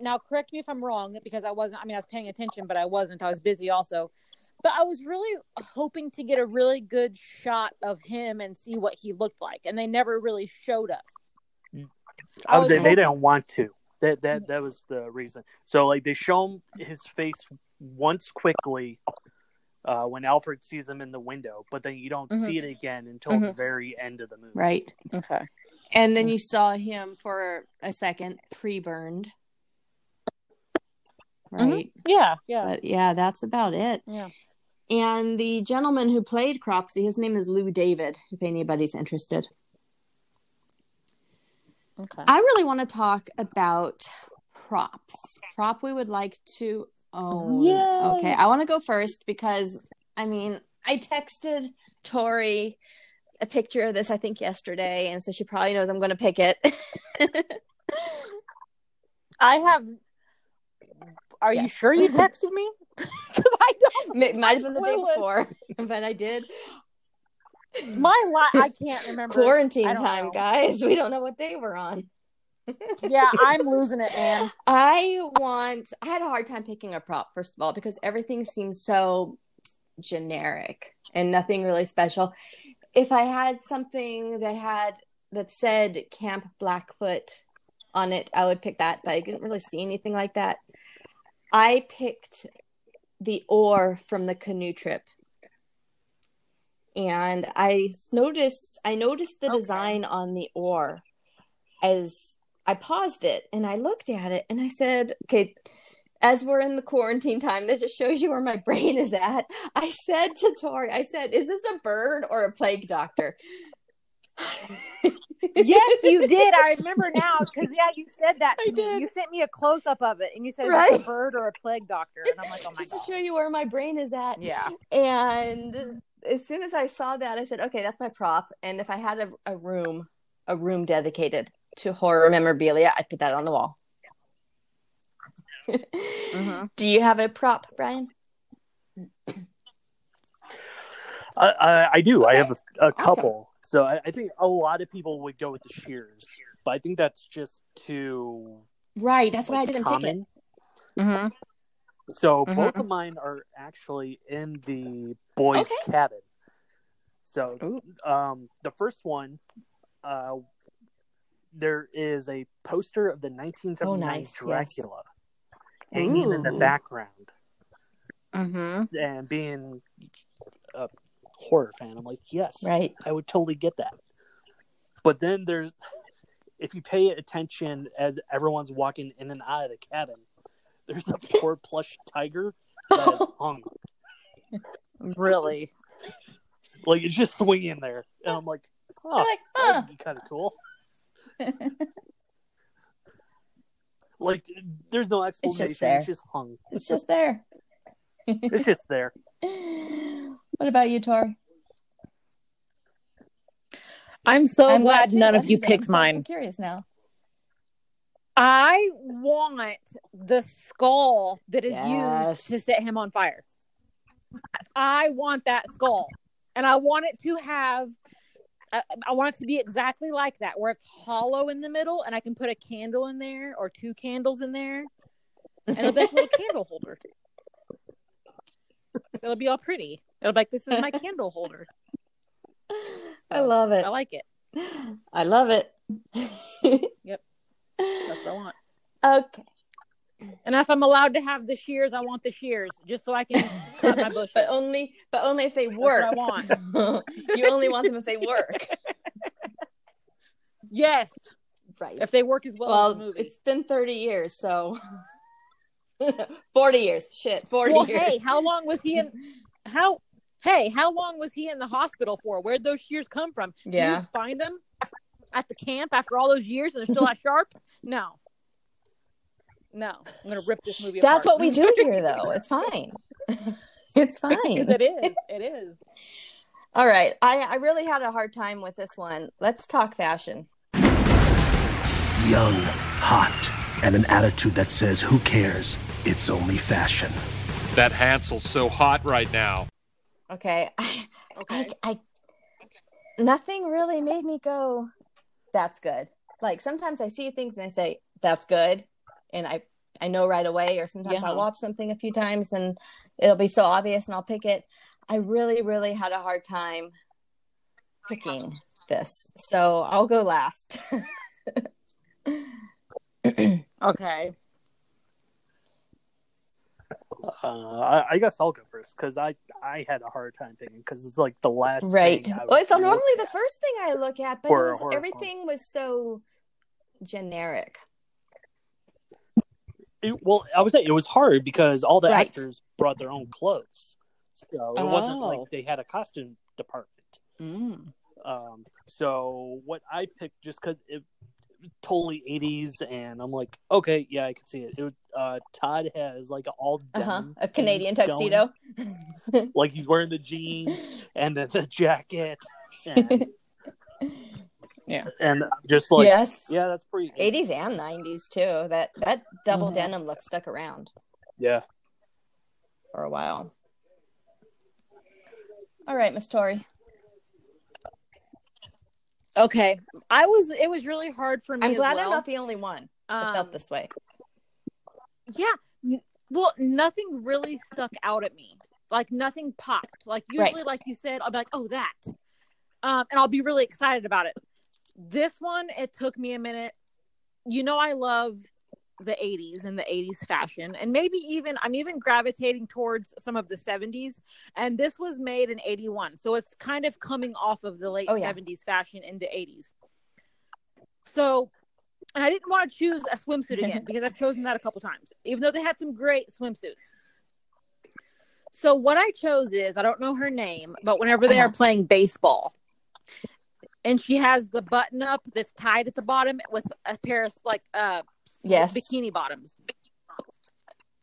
Speaker 5: Now, correct me if I'm wrong because I wasn't, I mean, I was paying attention, but I wasn't. I was busy also. But I was really hoping to get a really good shot of him and see what he looked like. And they never really showed us.
Speaker 6: I was,
Speaker 5: was
Speaker 6: they, they didn't want to. That that that was the reason. So like they show him his face once quickly uh, when Alfred sees him in the window, but then you don't
Speaker 5: Mhm.
Speaker 6: see it again until the
Speaker 5: Mhm.
Speaker 6: very end of the movie.
Speaker 2: Right.
Speaker 5: Okay.
Speaker 2: And then you saw him for a second pre-burned. Mm-hmm. Right.
Speaker 5: Yeah. Yeah.
Speaker 2: But yeah, that's about it.
Speaker 5: Yeah.
Speaker 2: And the gentleman who played Cropsy, his name is Lou David, if anybody's interested.
Speaker 5: Okay.
Speaker 2: I really want to talk about props. Prop we would like to own.
Speaker 5: Yay.
Speaker 2: Okay, I want to go first because I mean, I texted Tori a picture of this I think yesterday, and so she probably knows I'm going to pick it.
Speaker 5: I have. Are you sure you texted me? Because I don't.
Speaker 2: it might have been the day before, but I did.
Speaker 5: My li- I can't remember.
Speaker 2: Quarantine time,
Speaker 5: know.
Speaker 2: guys. We don't know what day we're on.
Speaker 5: Yeah, I'm losing it, man.
Speaker 2: I want. I had a hard time picking a prop first of all because everything seemed so generic and nothing really special. If I had something that had that said Camp Blackfoot on it, I would pick that. But I didn't really see anything like that. I picked the oar from the canoe trip, and I noticed. I noticed the
Speaker 5: Okay.
Speaker 2: design on the oar as I paused it and I looked at it and I said, okay, as we're in the quarantine time, that just shows you where my brain is at. I said to Tori, I said, is this a bird or a plague doctor?
Speaker 5: Yes, you did. I remember now because yeah, you said that. To
Speaker 2: I
Speaker 5: me.
Speaker 2: did.
Speaker 5: You sent me a close up of it, and you said it's
Speaker 2: Right.
Speaker 5: a bird or a plague doctor, and I'm like, oh my
Speaker 2: Just to show you where my brain is at.
Speaker 5: Yeah.
Speaker 2: And as soon as I saw that, I said, okay, that's my prop. And if I had a, a room a room dedicated to horror memorabilia, I'd put that on the wall.
Speaker 5: Mm-hmm.
Speaker 2: Do you have a prop, Bryan?
Speaker 6: I, I, I do. I have a, a couple. So I, I think a lot of people would go with the shears, but I think that's just too
Speaker 2: Right, that's why I didn't pick it.
Speaker 5: Mm-hmm.
Speaker 6: So
Speaker 5: Mhm.
Speaker 6: both of mine are actually in the boys'
Speaker 2: Okay.
Speaker 6: cabin. So um, the first one, uh, there is a poster of the 1979
Speaker 2: Oh, nice, yes.
Speaker 6: Hanging in the background.
Speaker 5: Mm-hmm.
Speaker 6: And being a horror fan, I'm like, yes,
Speaker 2: Right.
Speaker 6: I would totally get that. But then there's, if you pay attention as everyone's walking in and out of the cabin, there's a poor plush tiger that is hung.
Speaker 5: Really?
Speaker 6: Like it's just swinging there, and I'm like, oh,
Speaker 2: like, huh.
Speaker 6: that'd be kind of cool. Like, there's no explanation. It's
Speaker 2: there.
Speaker 6: just, hung.
Speaker 2: It's just there.
Speaker 6: It's just there.
Speaker 2: what about you, Tori?
Speaker 5: I'm so
Speaker 2: I'm
Speaker 5: glad
Speaker 2: too.
Speaker 5: none of you picked
Speaker 2: I'm so
Speaker 5: mine.
Speaker 2: curious now.
Speaker 5: I want the skull that is
Speaker 2: Yes.
Speaker 5: used to set him on fire. I want that skull, and I want it to have. I, I want it to be exactly like that, where it's hollow in the middle, and I can put a candle in there or two candles in there, and it'll be a little candle holder. It'll be all pretty. It'll be like this is my candle holder.
Speaker 2: I love it.
Speaker 5: I like it.
Speaker 2: I love it.
Speaker 5: Yep, that's what I want.
Speaker 2: okay.
Speaker 5: And if I'm allowed to have the shears, I want the shears just so I can cut my bushes.
Speaker 2: but only but only if they
Speaker 5: what
Speaker 2: work.
Speaker 5: I want.
Speaker 2: you only want them if they work.
Speaker 5: Yes,
Speaker 2: Right.
Speaker 5: if they work as well,
Speaker 2: well,
Speaker 5: as the movie.
Speaker 2: it's been 30 years, so 40 years. Shit, 40
Speaker 5: Well,
Speaker 2: years.
Speaker 5: hey, how long was he in? How? Hey, how long was he in the hospital for? Where'd those shears come from? Did you
Speaker 2: yeah.
Speaker 5: find them at the camp after all those years, and they're still that sharp? No, no. I'm gonna rip this movie.
Speaker 2: That's
Speaker 5: apart.
Speaker 2: what we do here though. It's fine. it's fine.
Speaker 5: it is. It is.
Speaker 2: All right. I, I really had a hard time with this one. Let's talk fashion.
Speaker 7: Young, hot, and an attitude that says, who cares? It's only fashion.
Speaker 8: That Hansel's so hot right now.
Speaker 2: Okay. I,
Speaker 5: Okay.
Speaker 2: I, I nothing really made me go, that's good. Like sometimes I see things and I say, that's good. And I, I know right away, or sometimes
Speaker 5: Yeah.
Speaker 2: I'll watch something a few times and it'll be so obvious and I'll pick it. I really, really had a hard time picking this. So I'll go last.
Speaker 5: Okay.
Speaker 6: Uh, I, I guess I'll go first because I I had a hard time picking because it's like the last
Speaker 2: right.
Speaker 6: thing I
Speaker 2: Well, it's normally the first thing I look at, but
Speaker 6: For
Speaker 2: it
Speaker 6: a
Speaker 2: was,
Speaker 6: horror film.
Speaker 2: everything was so generic.
Speaker 6: It- well, I would say it was hard because all the
Speaker 2: Right.
Speaker 6: actors brought their own clothes, so it wasn't
Speaker 5: Oh.
Speaker 6: like they had a costume department.
Speaker 5: Mm.
Speaker 6: Um, so what I picked just because it was totally eighties, and I'm like, okay, yeah, I can see it. It was, uh, Todd has like a all
Speaker 2: Uh huh. A Canadian tuxedo.
Speaker 6: like he's wearing the jeans and then the jacket, and,
Speaker 5: Yeah.
Speaker 6: and just like
Speaker 2: yes.
Speaker 6: yeah, that's pretty
Speaker 2: 80s and 90s too. That that double
Speaker 5: Mhm.
Speaker 2: denim look stuck around
Speaker 6: Yeah,
Speaker 2: for a while. All right, Miss Tori.
Speaker 5: Okay. I was. It was really hard for me.
Speaker 2: I'm
Speaker 5: as
Speaker 2: glad
Speaker 5: well.
Speaker 2: I'm not the only one that
Speaker 5: Um,
Speaker 2: felt this way.
Speaker 5: Yeah. N- Well, nothing really stuck out at me. Like nothing popped. Like
Speaker 2: Right.
Speaker 5: usually, like you said, I'll be like, "Oh, that," um, and I'll be really excited about it. This one, it took me a minute. You know, I love the 80s and the 80s fashion, and maybe even I'm even gravitating towards some of the 70s. And this was made in 81, so it's kind of coming off of the late
Speaker 2: Oh, yeah.
Speaker 5: 70s fashion into 80s. So and I didn't want to choose a swimsuit again because I've chosen that a couple times, even though they had some great swimsuits. So what I chose is I don't know her name, but whenever they are
Speaker 2: Uh-huh.
Speaker 5: playing baseball, and she has the button up that's tied at the bottom with a pair of like uh
Speaker 2: Yes.
Speaker 5: bikini bottoms.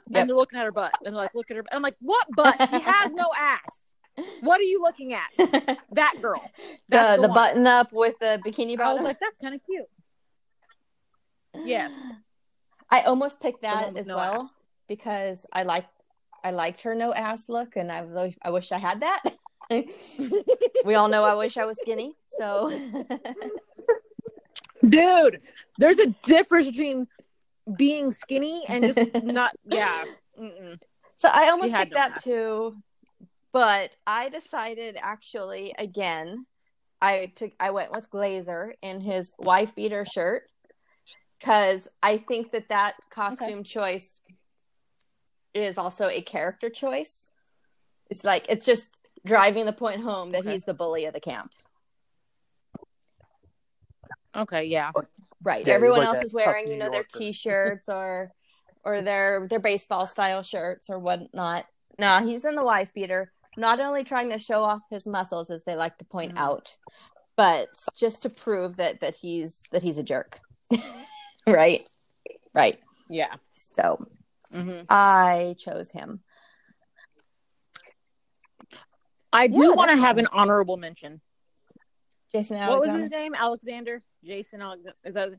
Speaker 2: Yep.
Speaker 5: And they're looking at her butt and like, look at her. I'm like, what butt? She has no ass. What are you looking at? That girl.
Speaker 2: the
Speaker 5: That's
Speaker 2: the,
Speaker 5: the
Speaker 2: button up with the bikini
Speaker 5: I was like, that's kind of cute. Yes.
Speaker 2: I almost picked that as
Speaker 5: no
Speaker 2: well
Speaker 5: ass.
Speaker 2: because I like I liked her no ass look, and I I wish I had that. we all know I wish I was skinny, so
Speaker 5: Dude, there's a difference between being skinny and just not, yeah. Mm-mm.
Speaker 2: so I almost picked
Speaker 5: no
Speaker 2: that too. But I decided actually again, I took I went with Glazer in his wife beater shirt because I think that that costume choice is also a character choice. It's like it's just driving the point home that
Speaker 5: Okay.
Speaker 2: he's the bully of the camp.
Speaker 5: Okay, yeah.
Speaker 2: Right.
Speaker 6: Yeah,
Speaker 2: Everyone
Speaker 6: like
Speaker 2: else is wearing, you know, their t-shirts or or their their baseball style shirts or whatnot. No, he's in the wife beater, not only trying to show off his muscles as they like to point
Speaker 5: Mhm.
Speaker 2: out, but just to prove that that he's that he's a jerk. right. Right.
Speaker 5: Yeah.
Speaker 2: So
Speaker 5: hmm
Speaker 2: I chose him.
Speaker 5: I do
Speaker 2: Yeah,
Speaker 5: want to have an honorable mention.
Speaker 2: Jason
Speaker 5: What was his name? Alexander? Jason Alexander? Is that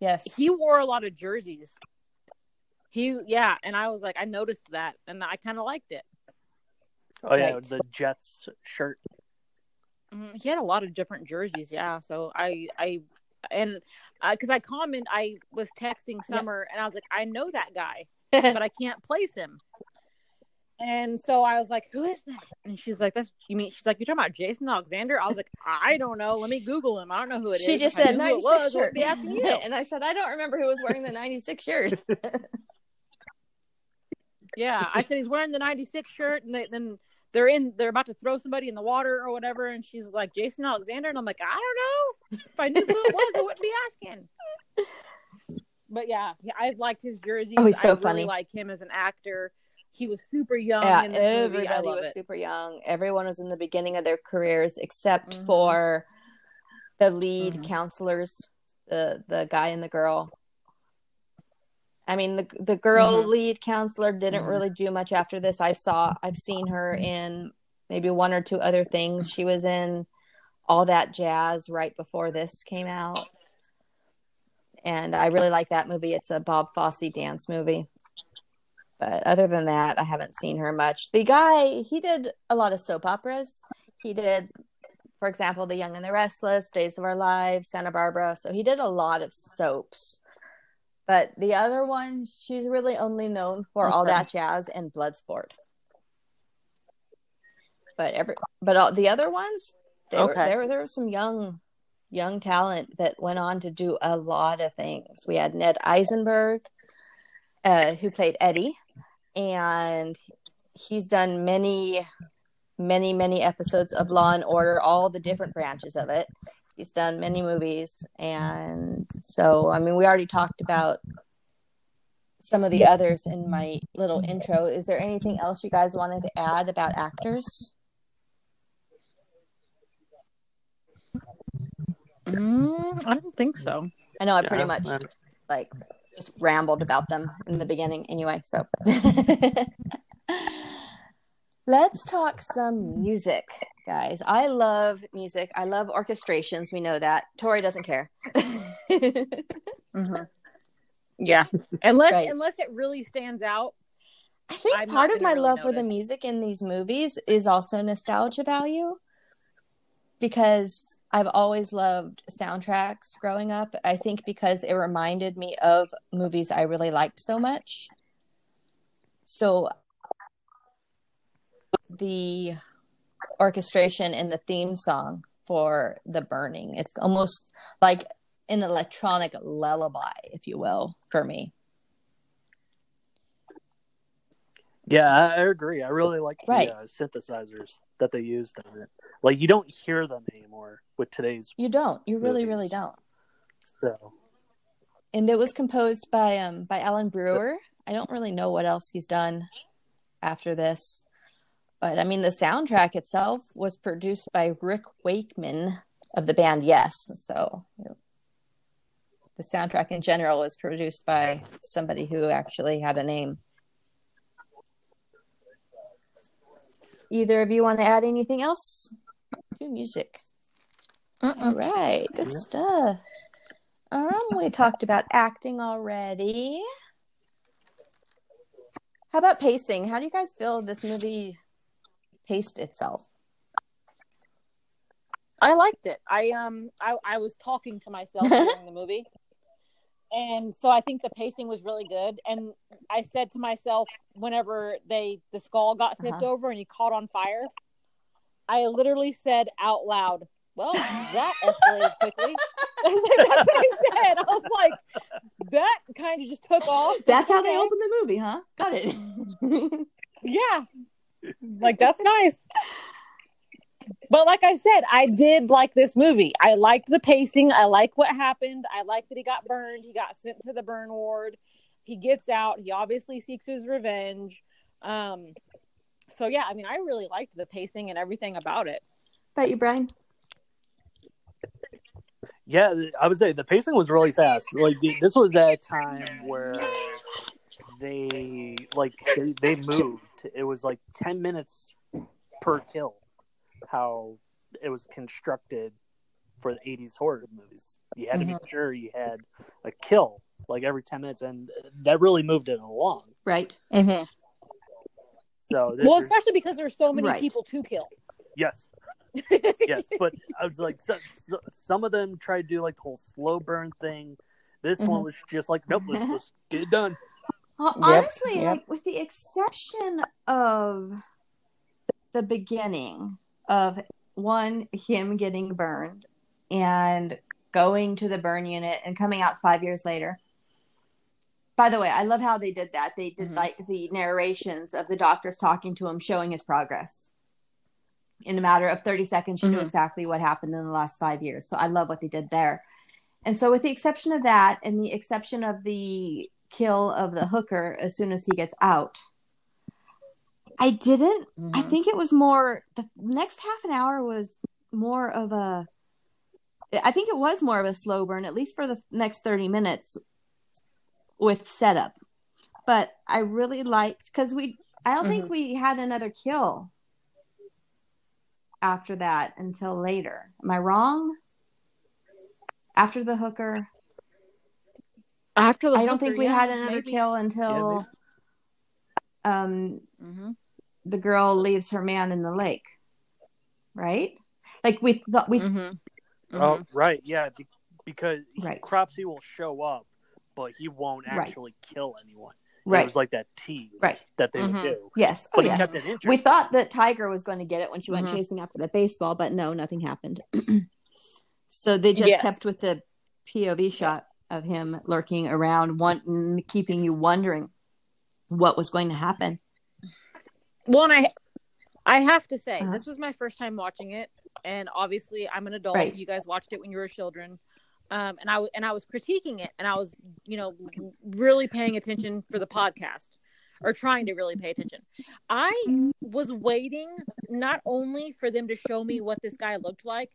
Speaker 2: Yes.
Speaker 5: he wore a lot of jerseys. He yeah, and I was like, I noticed that, and I kind of liked it.
Speaker 6: Oh yeah,
Speaker 2: Right.
Speaker 6: the Jets shirt.
Speaker 5: Mhm. He had a lot of different jerseys, yeah. So I I and because I comment, I was texting Summer, and I was like, I know that guy, but I can't place him. And so I was like, "Who is that?" And she's like, "That's you mean?" She's like, "You're talking about Jason Alexander?" I was like, "I don't know. Let me Google him. I don't know who it is."
Speaker 2: she just said
Speaker 5: knew who it
Speaker 2: 96
Speaker 5: was,
Speaker 2: shirt.
Speaker 5: be asking you.
Speaker 2: and I said, I don't remember who was wearing the 96 shirt.
Speaker 5: Yeah, I said he's wearing the '96 shirt, and they, then they're in. They're about to throw somebody in the water or whatever, and she's like Jason Alexander, and I'm like, I don't know. If I knew who it was, I wouldn't be asking. But yeah, yeah, I liked his jerseys.
Speaker 2: Oh, he's so
Speaker 5: I really
Speaker 2: funny.
Speaker 5: like him as an actor. He was super young
Speaker 2: yeah,
Speaker 5: in this. I
Speaker 2: everybody
Speaker 5: love
Speaker 2: was
Speaker 5: it.
Speaker 2: super young. Everyone was in the beginning of their careers except
Speaker 5: Mhm.
Speaker 2: for the lead
Speaker 5: Mhm.
Speaker 2: counselors, the the guy and the girl. I mean, the the girl
Speaker 5: Mhm.
Speaker 2: lead counselor didn't
Speaker 5: Mhm.
Speaker 2: really do much after this. I saw, I've seen her in maybe one or two other things. She was in all that jazz right before this came out, and I really like that movie. It's a Bob Fosse dance movie. But other than that, I haven't seen her much. The guy, he did a lot of soap operas. He did, for example, The Young and the Restless, Days of Our Lives, Santa Barbara. So he did a lot of soaps. But the other one, she's really only known for all that jazz and Bloodsport. But every, but all the other ones, they were,
Speaker 5: Okay.
Speaker 2: there, there was some young, young talent that went on to do a lot of things. We had Ned Eisenberg, uh, who played Eddie, and he's done many, many, many episodes of Law and Order, all the different branches of it. He's done many movies, and so I mean, we already talked about some of the others in my little intro. Is there anything else you guys wanted to add about actors?
Speaker 5: Mm, I don't think so.
Speaker 2: I know I pretty
Speaker 6: Yeah,
Speaker 2: much
Speaker 6: uh,
Speaker 2: like just rambled about them in the beginning anyway so. Let's talk some music guys. I love music. I love orchestrations. We know that. Tori doesn't care.
Speaker 5: Mhm. Yeah, unless
Speaker 2: Right.
Speaker 5: unless it really stands out.
Speaker 2: i think
Speaker 5: I'm
Speaker 2: part of my
Speaker 5: really
Speaker 2: love for the music in these movies is also nostalgia value because I've always loved soundtracks growing up. I think because it reminded me of movies I really liked so much. So the orchestration and the theme song for The Burning, it's almost like an electronic lullaby, if you will, for me.
Speaker 6: Yeah, I, agree. I really like the
Speaker 2: Right.
Speaker 6: uh, synthesizers that they used on it. Like you don't hear them anymore with today's.
Speaker 2: You don't. You really,
Speaker 6: Movies.
Speaker 2: really don't.
Speaker 6: So
Speaker 2: and it was composed by um by Alan Brewer. I don't really know what else he's done after this, but I mean the soundtrack itself was produced by Rick Wakeman of the band Yes. So you know, the soundtrack in general was produced by somebody who actually had a name. either of you want to add anything else to music? All right, good stuff. Um, we talked about acting already. How about pacing? How do you guys feel this movie paced itself?
Speaker 5: I liked it. I um I, I was talking to myself during the movie. And so I think the pacing was really good. And I said to myself whenever they the skull got tipped
Speaker 2: Uh-huh.
Speaker 5: over and he caught on fire, I literally said out loud, Well, that escalated quickly. That's what I said. I was like, that kind of just took off.
Speaker 2: That's how they
Speaker 5: Okay.
Speaker 2: open the movie, huh? Got it.
Speaker 5: Yeah. Like that's nice. But like I said, I did like this movie. I liked the pacing. I like what happened. I like that he got burned. He got sent to the burn ward. He gets out. He obviously seeks his revenge. Um so yeah, I mean I really liked the pacing and everything about it.
Speaker 2: about you, Bryan?
Speaker 6: Yeah, I would say the pacing was really fast. Like this was at a time where they like they, they moved. It was like ten minutes per kill. How it was constructed for the '80s horror movies. You had to
Speaker 2: Mhm.
Speaker 6: be sure you had a kill like every ten minutes, and that really moved it along.
Speaker 2: Right.
Speaker 5: Mm-hmm.
Speaker 6: So
Speaker 5: Well,
Speaker 6: there's-
Speaker 5: especially because there's so many
Speaker 2: Right.
Speaker 5: people to kill.
Speaker 6: yes, yes, but I was like, so, so, some of them tried to do like the whole slow burn thing. This one
Speaker 2: Mhm.
Speaker 6: was just like, nope, let's, let's get it done.
Speaker 2: Well,
Speaker 5: Yep,
Speaker 2: honestly,
Speaker 5: yep.
Speaker 2: like with the exception of the beginning of one him getting burned and going to the burn unit and coming out five years later. By the way, I love how they did that. They did
Speaker 5: Mhm.
Speaker 2: like the narrations of the doctors talking to him, showing his progress. In a matter of 30 seconds, you knew
Speaker 5: Mhm.
Speaker 2: exactly what happened in the last five years. So I love what they did there. And so, with the exception of that, and the exception of the kill of the hooker as soon as he gets out, I didn't. I
Speaker 5: Mhm.
Speaker 2: think it was more. The next half an hour was more of a. I think it was more of a slow burn, at least for the next 30 minutes with setup. But I really liked because we. I don't think we had another kill after that until later. Am I wrong? After the hooker,
Speaker 5: After the
Speaker 2: I don't
Speaker 5: hooker,
Speaker 2: think we
Speaker 5: yeah,
Speaker 2: had another
Speaker 5: maybe.
Speaker 2: kill until um
Speaker 5: Mhm.
Speaker 2: the girl leaves her man in the lake. Right? Like we thought we
Speaker 5: Mhm.
Speaker 6: Oh, right, yeah, be- because
Speaker 2: Right.
Speaker 6: Cropsy will show up, but he won't
Speaker 2: Right.
Speaker 6: actually kill anyone.
Speaker 2: right.
Speaker 6: It was like that tease
Speaker 2: Right.
Speaker 6: that they
Speaker 5: Mhm.
Speaker 6: would do,
Speaker 2: yes. Oh
Speaker 6: but he
Speaker 2: yes.
Speaker 6: kept it interesting.
Speaker 2: We thought that Tiger was going to get it when she went
Speaker 5: Mhm.
Speaker 2: chasing after the baseball, but no, nothing happened. so they just
Speaker 5: Yes.
Speaker 2: kept with the POV shot of him lurking around, one keeping you wondering what was going to happen.
Speaker 5: Well, and I, I have to say,
Speaker 2: Uh-huh.
Speaker 5: this was my first time watching it, and obviously, I'm an adult.
Speaker 2: Right.
Speaker 5: You guys watched it when you were children, um, and I w- and I was critiquing it, and I was, you know, really paying attention for the podcast, or trying to really pay attention. I was waiting not only for them to show me what this guy looked like,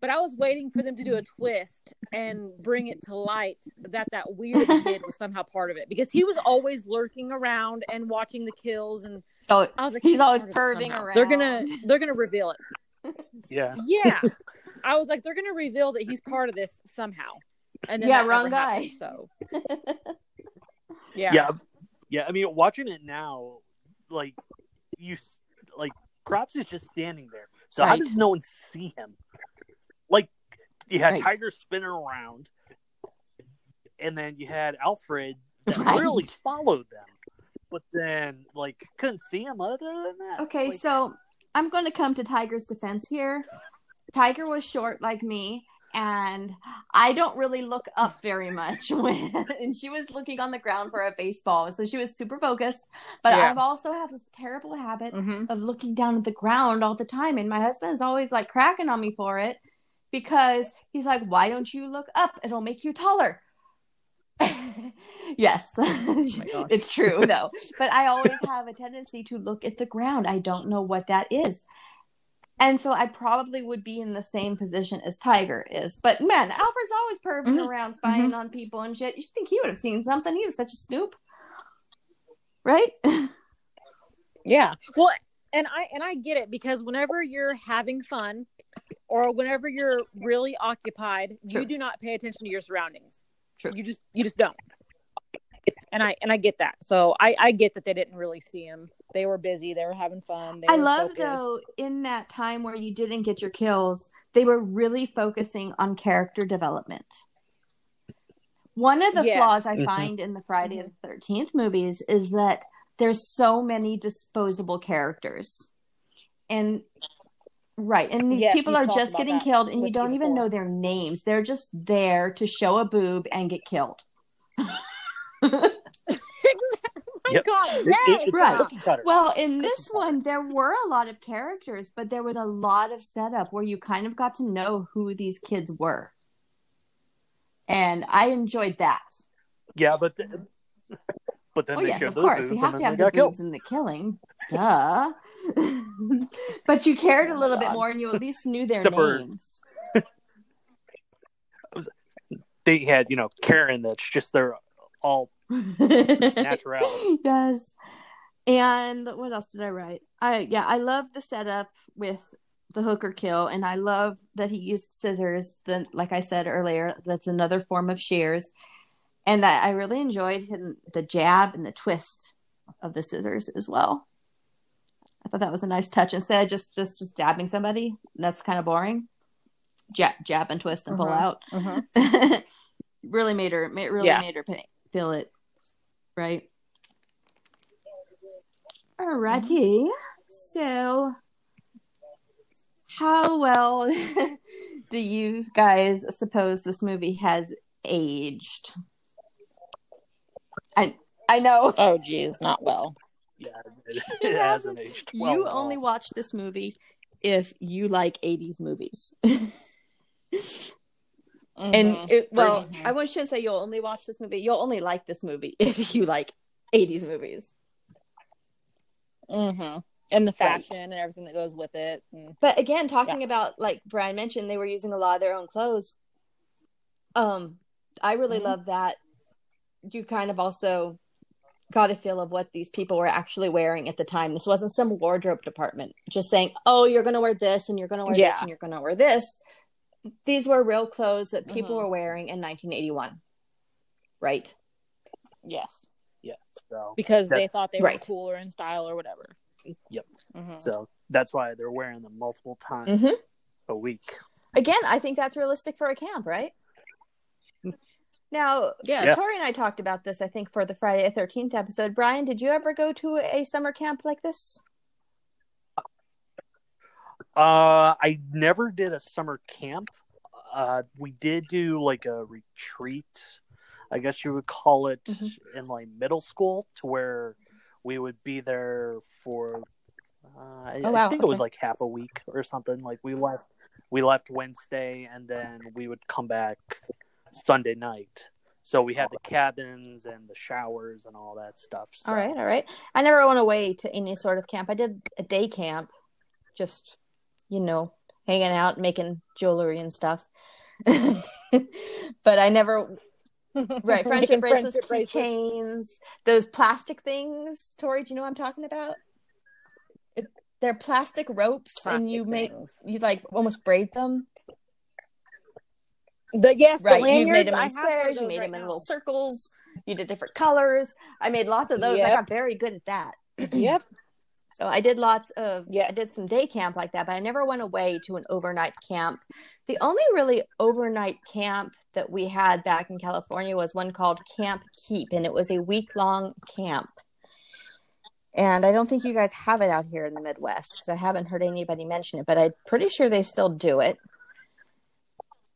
Speaker 5: but I was waiting for them to do a twist and bring it to light that that weird kid was somehow part of it because he was always lurking around and watching the kills and
Speaker 2: So
Speaker 5: I was like,
Speaker 2: he's always
Speaker 5: part of it
Speaker 2: perving around.
Speaker 5: They're gonna they're gonna reveal it.
Speaker 6: yeah,
Speaker 5: Yeah, I was like, they're gonna reveal that he's part of this somehow. And then
Speaker 2: Yeah, wrong guy.
Speaker 5: happened, so yeah,
Speaker 6: yeah, yeah. I mean, watching it now, like you, like like Cropsy's just standing there. So how
Speaker 2: Right.
Speaker 6: does no one see him? Like you had
Speaker 2: Right.
Speaker 6: Tiger spinning around, and then you had Alfred that
Speaker 2: Right.
Speaker 6: really followed them, but then like couldn't see him other than that.
Speaker 2: Okay,
Speaker 6: Like,
Speaker 2: so I'm going to come to Tiger's defense here. Tiger was short like me, and I don't really look up very much when and she was looking on the ground for a baseball, so she was super focused. But
Speaker 5: Yeah.
Speaker 2: I've also have this terrible habit
Speaker 5: Mhm.
Speaker 2: of looking down at the ground all the time, and my husband is always like cracking on me for it because he's like, "Why don't you look up? It'll make you taller." yes, it's true though. But I always have a tendency to look at the ground. I don't know what that is. And so I probably would be in the same position as Tiger is. But man, Alfred's always perving
Speaker 5: Mhm.
Speaker 2: around, spying on people and shit. You think he would have seen something? He was such a snoop. Right?
Speaker 5: yeah. Well, and I and I get it because whenever you're having fun or whenever you're really occupied,
Speaker 2: True.
Speaker 5: you do not pay attention to your surroundings.
Speaker 2: True.
Speaker 5: You just you just don't. And I and I get that. So I I get that they didn't really see him. They were busy. They were having fun. They
Speaker 2: I
Speaker 5: were
Speaker 2: love
Speaker 5: focused.
Speaker 2: though in that time where you didn't get your kills, they were really focusing on character development. One of the
Speaker 5: Yes.
Speaker 2: flaws I
Speaker 6: Mhm.
Speaker 2: find in the Friday the Thirteenth movies is that there's so many disposable characters, and right, and these
Speaker 5: Yes,
Speaker 2: people are just getting
Speaker 5: that
Speaker 2: killed, and you
Speaker 5: with you
Speaker 2: don't even know their names. They're just there to show a boob and get killed.
Speaker 5: My
Speaker 6: Yep.
Speaker 5: God,
Speaker 6: It- it-
Speaker 2: Right. Well, in this one, there were a lot of characters, but there was a lot of setup where you kind of got to know who these kids were. And I enjoyed that.
Speaker 6: yeah, but the, but then
Speaker 2: Oh,
Speaker 6: they
Speaker 2: yes, of course.
Speaker 6: boobs
Speaker 2: We have to have the
Speaker 6: got
Speaker 2: boobs
Speaker 6: killed.
Speaker 2: in the killing. Duh. but you cared a oh little bit more and you at least knew their
Speaker 6: Except for-
Speaker 2: names.
Speaker 6: They had you know Karen that's just their all natural.
Speaker 2: yes. And what else did I write? I yeah, I love the setup with the hooker kill, and I love that he used scissors. Then, like I said earlier, that's another form of shears. And I, I really enjoyed him, the jab and the twist of the scissors as well. I thought that was a nice touch. Instead of just just just dabbing somebody, that's kind of boring. Jab, jab and twist and pull
Speaker 5: Mhm.
Speaker 2: out.
Speaker 5: Mhm.
Speaker 2: really made her. Really
Speaker 5: Yeah.
Speaker 2: made her pay, feel it, right? Alrighty. So, how well do you guys suppose this movie has aged? I I know
Speaker 5: Oh, geez, not well.
Speaker 6: Yeah, it,
Speaker 2: It
Speaker 6: it hasn't
Speaker 2: hasn't.
Speaker 6: aged well.
Speaker 2: you
Speaker 6: at
Speaker 2: only watch this movie if you like 80s movies. And
Speaker 5: Mhm.
Speaker 2: it, well,
Speaker 5: Mhm.
Speaker 2: I shouldn't say you'll only watch this movie. You'll only like this movie if you like 80s movies.
Speaker 5: hmm and the
Speaker 2: Right.
Speaker 5: fashion and everything that goes with it. And,
Speaker 2: But again, talking about like Bryan mentioned, they were using a lot of their own clothes. Um, I really
Speaker 5: Mhm.
Speaker 2: love that. You kind of also got a feel of what these people were actually wearing at the time. This wasn't some wardrobe department just saying, "Oh, you're going to wear this, and you're going to wear this, and you're going to wear this." These were real clothes that people
Speaker 5: Mhm.
Speaker 2: were wearing in 1981, right?
Speaker 5: yes,
Speaker 6: Yeah, so
Speaker 5: because they thought they
Speaker 2: Right.
Speaker 5: were cooler in style or whatever.
Speaker 6: Yep.
Speaker 5: Mhm.
Speaker 6: so that's why they're wearing them multiple times
Speaker 2: Mhm.
Speaker 6: a week.
Speaker 2: Again, I think that's realistic for a camp, right? Now,
Speaker 5: Yes.
Speaker 6: Yeah.
Speaker 2: Tori and I talked about this, I think, for the Friday the 13th episode. Bryan, did you ever go to a summer camp like this?
Speaker 6: Uh, I never did a summer camp. Uh, we did do like a retreat, I guess you would call it,
Speaker 2: Mhm.
Speaker 6: in like middle school, to where we would be there for. Uh, I,
Speaker 2: Oh, wow,
Speaker 6: I think it was like half a week or something. Like we left, we left Wednesday, and then we would come back Sunday night. So we had the cabins and the showers and all that stuff. So.
Speaker 2: All right, all right. I never went away to any sort of camp. I did a day camp, just, you know, hanging out, making jewelry and stuff. but I never, right, friendship bracelets,
Speaker 5: friendship
Speaker 2: keychains, those plastic things. Tori, do you know what I'm talking about? It, they're plastic ropes, and
Speaker 5: Plastic
Speaker 2: you make,
Speaker 5: things.
Speaker 2: you like almost braid them.
Speaker 5: The yes,
Speaker 2: Right,
Speaker 5: the
Speaker 2: you made them
Speaker 5: I
Speaker 2: in
Speaker 5: have
Speaker 2: squares, you made
Speaker 5: right
Speaker 2: them in
Speaker 5: now.
Speaker 2: little circles, you did different colors. I made lots of those. I got very good at that.
Speaker 5: Yep.
Speaker 2: So I did lots of I did some day camp like that, but I never went away to an overnight camp. The only really overnight camp that we had back in California was one called Camp Keep, and it was a week long camp. And I don't think you guys have it out here in the Midwest because I haven't heard anybody mention it, but I'm pretty sure they still do it.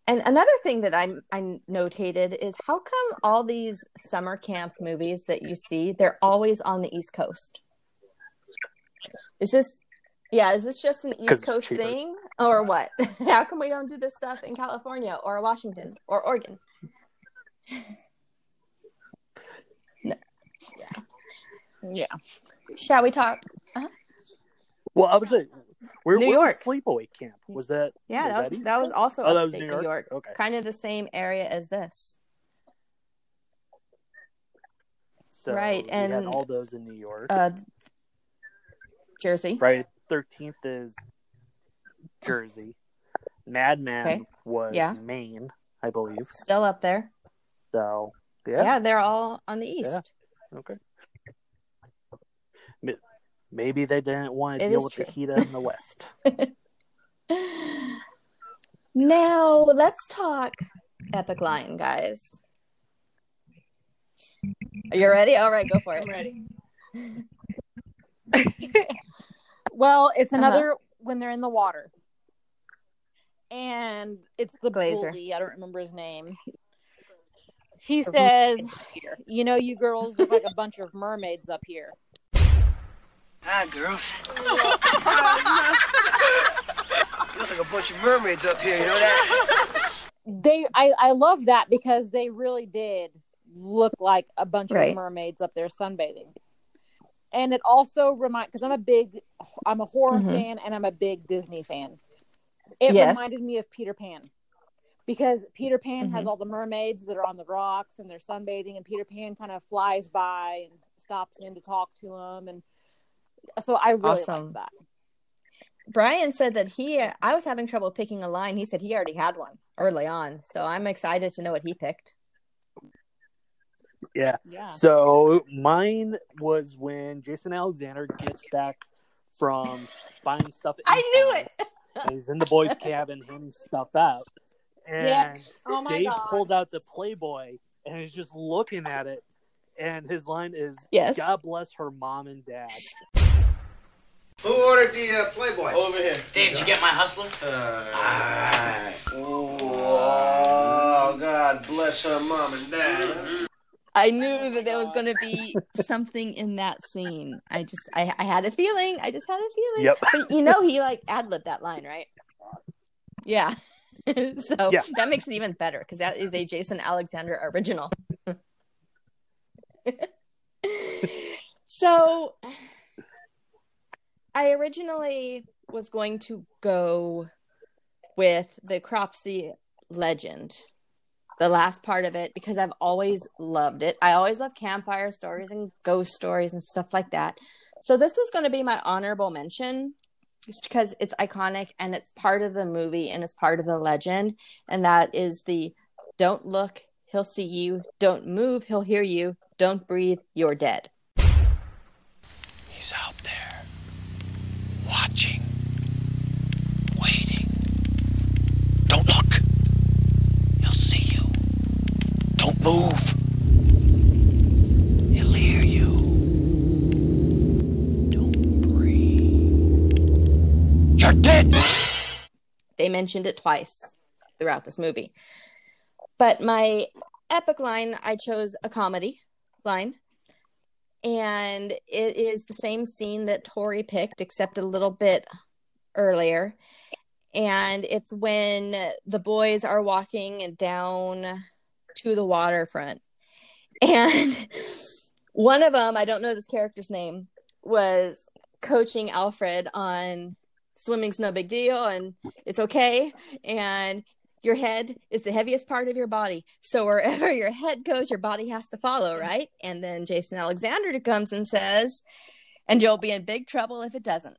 Speaker 2: And another thing that I I notated is how come all these summer camp movies that you see they're always on the East Coast? Is this yeah, is this just an East Coast thing or what? How come we don't do this stuff in California or Washington or Oregon?
Speaker 5: Yeah.
Speaker 2: Shall we talk?
Speaker 6: Well, I was like, where,
Speaker 2: New
Speaker 6: where was
Speaker 2: York.
Speaker 6: Sleepaway Camp? Was that?
Speaker 2: Yeah, that was
Speaker 6: East
Speaker 2: that was also
Speaker 6: Oh, that was
Speaker 2: upstate
Speaker 6: New
Speaker 2: New
Speaker 6: York?
Speaker 2: York.
Speaker 6: Okay.
Speaker 2: Kind of the same area as this.
Speaker 6: So
Speaker 2: Right, and,
Speaker 6: all those in New York.
Speaker 2: Uh Jersey.
Speaker 6: Friday Thirteenth is Jersey. Madman
Speaker 2: Okay.
Speaker 6: was
Speaker 2: Yeah.
Speaker 6: Maine, I believe.
Speaker 2: Still up there.
Speaker 6: So
Speaker 2: Yeah,
Speaker 6: yeah,
Speaker 2: they're all on the east.
Speaker 6: okay. Maybe they didn't want to
Speaker 2: It
Speaker 6: deal with
Speaker 2: true.
Speaker 6: the heat in the West.
Speaker 2: Now let's talk Epic Lion, guys. Are you ready? All right, go for it.
Speaker 5: I'm ready. well, it's
Speaker 2: Uh-huh.
Speaker 5: another when they're in the water. And it's the
Speaker 2: Glazer.
Speaker 5: bully. I don't remember his name. He says, You know, you girls look like a bunch of mermaids up here.
Speaker 9: Hi, girls. you look like a bunch of mermaids up here, you know that?
Speaker 5: They I, I love that because they really did look like a bunch
Speaker 2: Right.
Speaker 5: of mermaids up there sunbathing. And it also remind because I'm a big I'm a horror
Speaker 2: Mhm.
Speaker 5: fan and I'm a big Disney fan. It
Speaker 2: Yes.
Speaker 5: reminded me of Peter Pan. Because Peter Pan has
Speaker 2: Mhm.
Speaker 5: all the mermaids that are on the rocks and they're sunbathing and Peter Pan kind of flies by and stops in to talk to them and so I really
Speaker 2: Awesome.
Speaker 5: liked that.
Speaker 2: Bryan said that he, I was having trouble picking a line. He said he already had one early on. So I'm excited to know what he picked.
Speaker 6: Yeah.
Speaker 5: Yeah.
Speaker 6: So mine was when Jason Alexander gets back from buying stuff.
Speaker 2: I knew it.
Speaker 6: he's in the boys' cabin handing stuff out, and
Speaker 5: Yeah. Oh
Speaker 6: Dave
Speaker 5: God.
Speaker 6: pulls out the Playboy and he's just looking at it, and his line is,
Speaker 2: Yes.
Speaker 6: "God bless her mom and dad."
Speaker 9: Who ordered the uh, Playboy?
Speaker 3: Over here.
Speaker 10: Dave, did you get my hustler?
Speaker 9: Oh, God bless her mom and dad.
Speaker 2: I knew oh that there was going to be something in that scene. I just, I, I had a feeling. I just had a feeling.
Speaker 6: Yep.
Speaker 2: But you know, he like ad libbed that line, right? Yeah. so
Speaker 6: Yeah.
Speaker 2: that makes it even better because that is a Jason Alexander original. so I originally was going to go with the Cropsey legend, the last part of it, because I've always loved it. I always love campfire stories and ghost stories and stuff like that. So this is going to be my honorable mention just because it's iconic and it's part of the movie and it's part of the legend. And that is the don't look, he'll see you. Don't move, he'll hear you. Don't breathe, you're dead.
Speaker 10: He's out there, watching, waiting. Don't look. He'll see you. Don't move. He'll hear you. Don't breathe. You're dead.
Speaker 2: They mentioned it twice throughout this movie. But my epic line, I chose a comedy line. And it is the same scene that Tori picked, except a little bit earlier. And it's when the boys are walking down to the waterfront. And one of them, I don't know this character's name, was coaching Alfred on swimming's no big deal and it's okay. And your head is the heaviest part of your body. So wherever your head goes, your body has to follow, right? And then Jason Alexander comes and says, and you'll be in big trouble if it doesn't.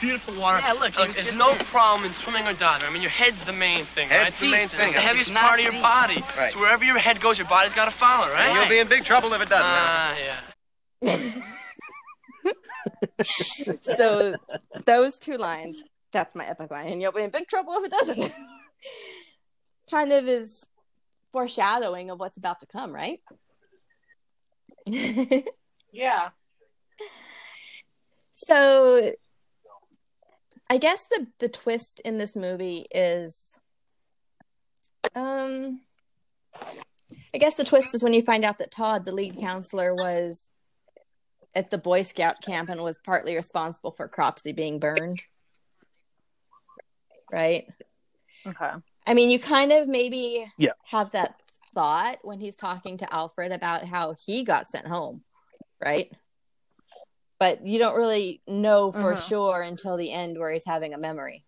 Speaker 11: Beautiful water.
Speaker 10: Yeah, look, he was
Speaker 11: there's no
Speaker 10: there.
Speaker 11: problem in swimming or diving. I mean, your head's the main thing,
Speaker 9: Head's
Speaker 11: right?
Speaker 9: the main
Speaker 11: It's
Speaker 9: thing.
Speaker 11: the heaviest
Speaker 10: It's not
Speaker 11: part of your body.
Speaker 9: Right.
Speaker 11: So wherever your head goes, your body's got to follow, right?
Speaker 9: And you'll be in big trouble if it doesn't.
Speaker 11: Ah, yeah.
Speaker 2: so those two lines, that's my epic line. And you'll be in big trouble if it doesn't. kind of is foreshadowing of what's about to come, right?
Speaker 5: Yeah.
Speaker 2: so I guess the the twist in this movie is um I guess the twist is when you find out that Todd, the lead counselor, was at the Boy Scout camp and was partly responsible for Cropsey being burned. Right?
Speaker 5: Okay.
Speaker 2: I mean, you kind of maybe
Speaker 6: Yeah.
Speaker 2: have that thought when he's talking to Alfred about how he got sent home, right? But you don't really know for
Speaker 5: Mhm.
Speaker 2: sure until the end where he's having a memory.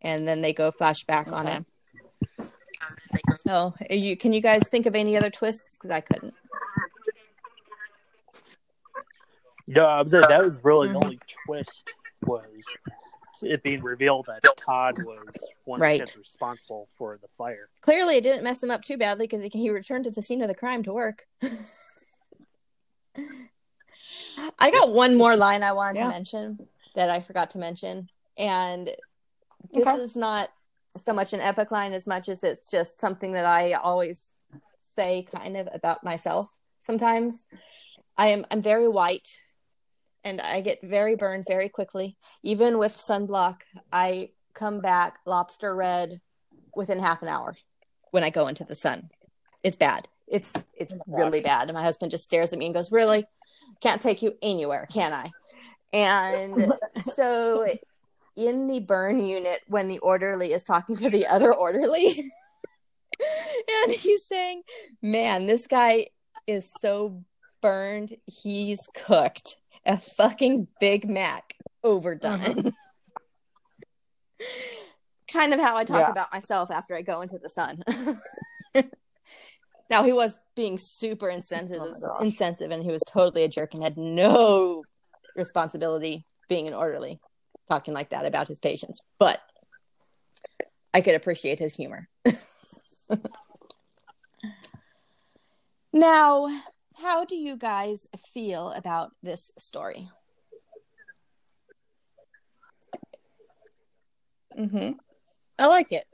Speaker 2: And then they go flashback on him. So, are you can you guys think of any other twists? Because I couldn't.
Speaker 6: No, I was saying that was really
Speaker 2: Mhm.
Speaker 6: the only twist was it being revealed that Todd was one
Speaker 2: Right.
Speaker 6: of responsible for the fire.
Speaker 2: Clearly, it didn't mess him up too badly because he, he returned to the scene of the crime to work. I got one more line I wanted
Speaker 5: Yeah.
Speaker 2: to mention that I forgot to mention, and this
Speaker 5: Okay.
Speaker 2: is not so much an epic line as much as it's just something that I always say kind of about myself sometimes. I am I'm very white and I get very burned very quickly. Even with sunblock, I come back lobster red within half an hour when I go into the sun. It's bad. It's it's really bad. And my husband just stares at me and goes, "Really? Can't take you anywhere, can I?" And so in the burn unit when the orderly is talking to the other orderly and he's saying, "Man, this guy is so burned. He's cooked. A fucking Big Mac overdone." Uh-huh. kind of how I talk
Speaker 5: Yeah.
Speaker 2: about myself after I go into the sun. Now he was being super insensitive,
Speaker 5: Oh
Speaker 2: insensitive, and he was totally a jerk and had no responsibility being an orderly, talking like that about his patients. But I could appreciate his humor. now, how do you guys feel about this story? Mm-hmm.
Speaker 5: I like it.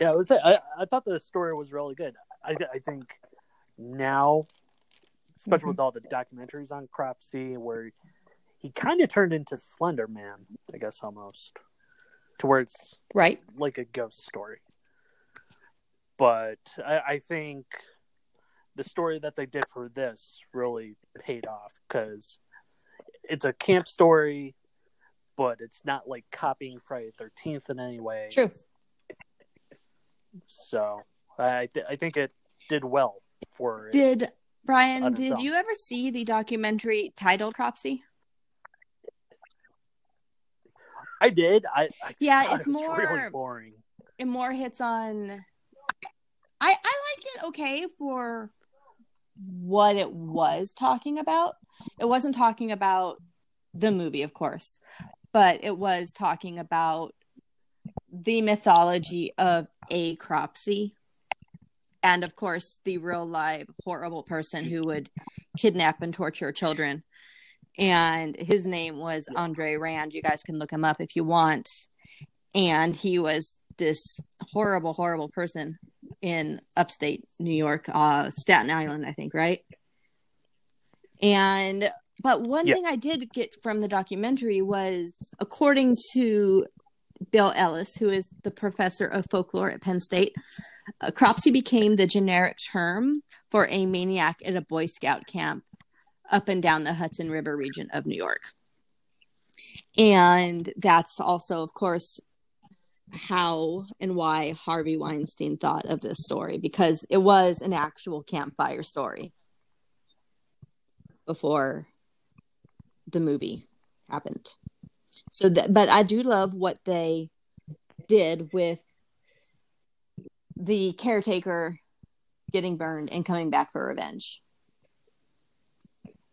Speaker 6: Yeah, I was. I, I thought the story was really good. I, I think now, especially
Speaker 2: Mm-hmm.
Speaker 6: with all the documentaries on Cropsey, where he kind of turned into Slender Man, I guess almost, to where it's
Speaker 2: Right.
Speaker 6: like a ghost story. But I, I think the story that they did for this really paid off because it's a camp story, but it's not like copying Friday Thirteenth in any way.
Speaker 2: True.
Speaker 6: So I th- I think it did well for it.
Speaker 2: Did
Speaker 6: Bryan,
Speaker 2: did you ever see the documentary titled Cropsy?
Speaker 6: I did. I, I
Speaker 2: Yeah, it's
Speaker 6: it was really
Speaker 2: more-
Speaker 6: boring.
Speaker 2: It more hits on I I liked it okay for what it was talking about. It wasn't talking about the movie, of course, but it was talking about the mythology of a Cropsey and of course the real live horrible person who would kidnap and torture children. And his name was andre rand. You guys can look him up if you want. And he was this horrible horrible person in upstate new york uh staten island i think right? And but one
Speaker 6: Yeah.
Speaker 2: thing i did get from the documentary was according to bill ellis who is the professor of folklore at penn state uh, cropsey became the generic term for a maniac at a boy scout camp up and down the hudson river region of new york and that's also of course how and why Harvey Weinstein thought of this story because it was an actual campfire story before the movie happened. So that but I do love what they did with the caretaker getting burned and coming back for revenge.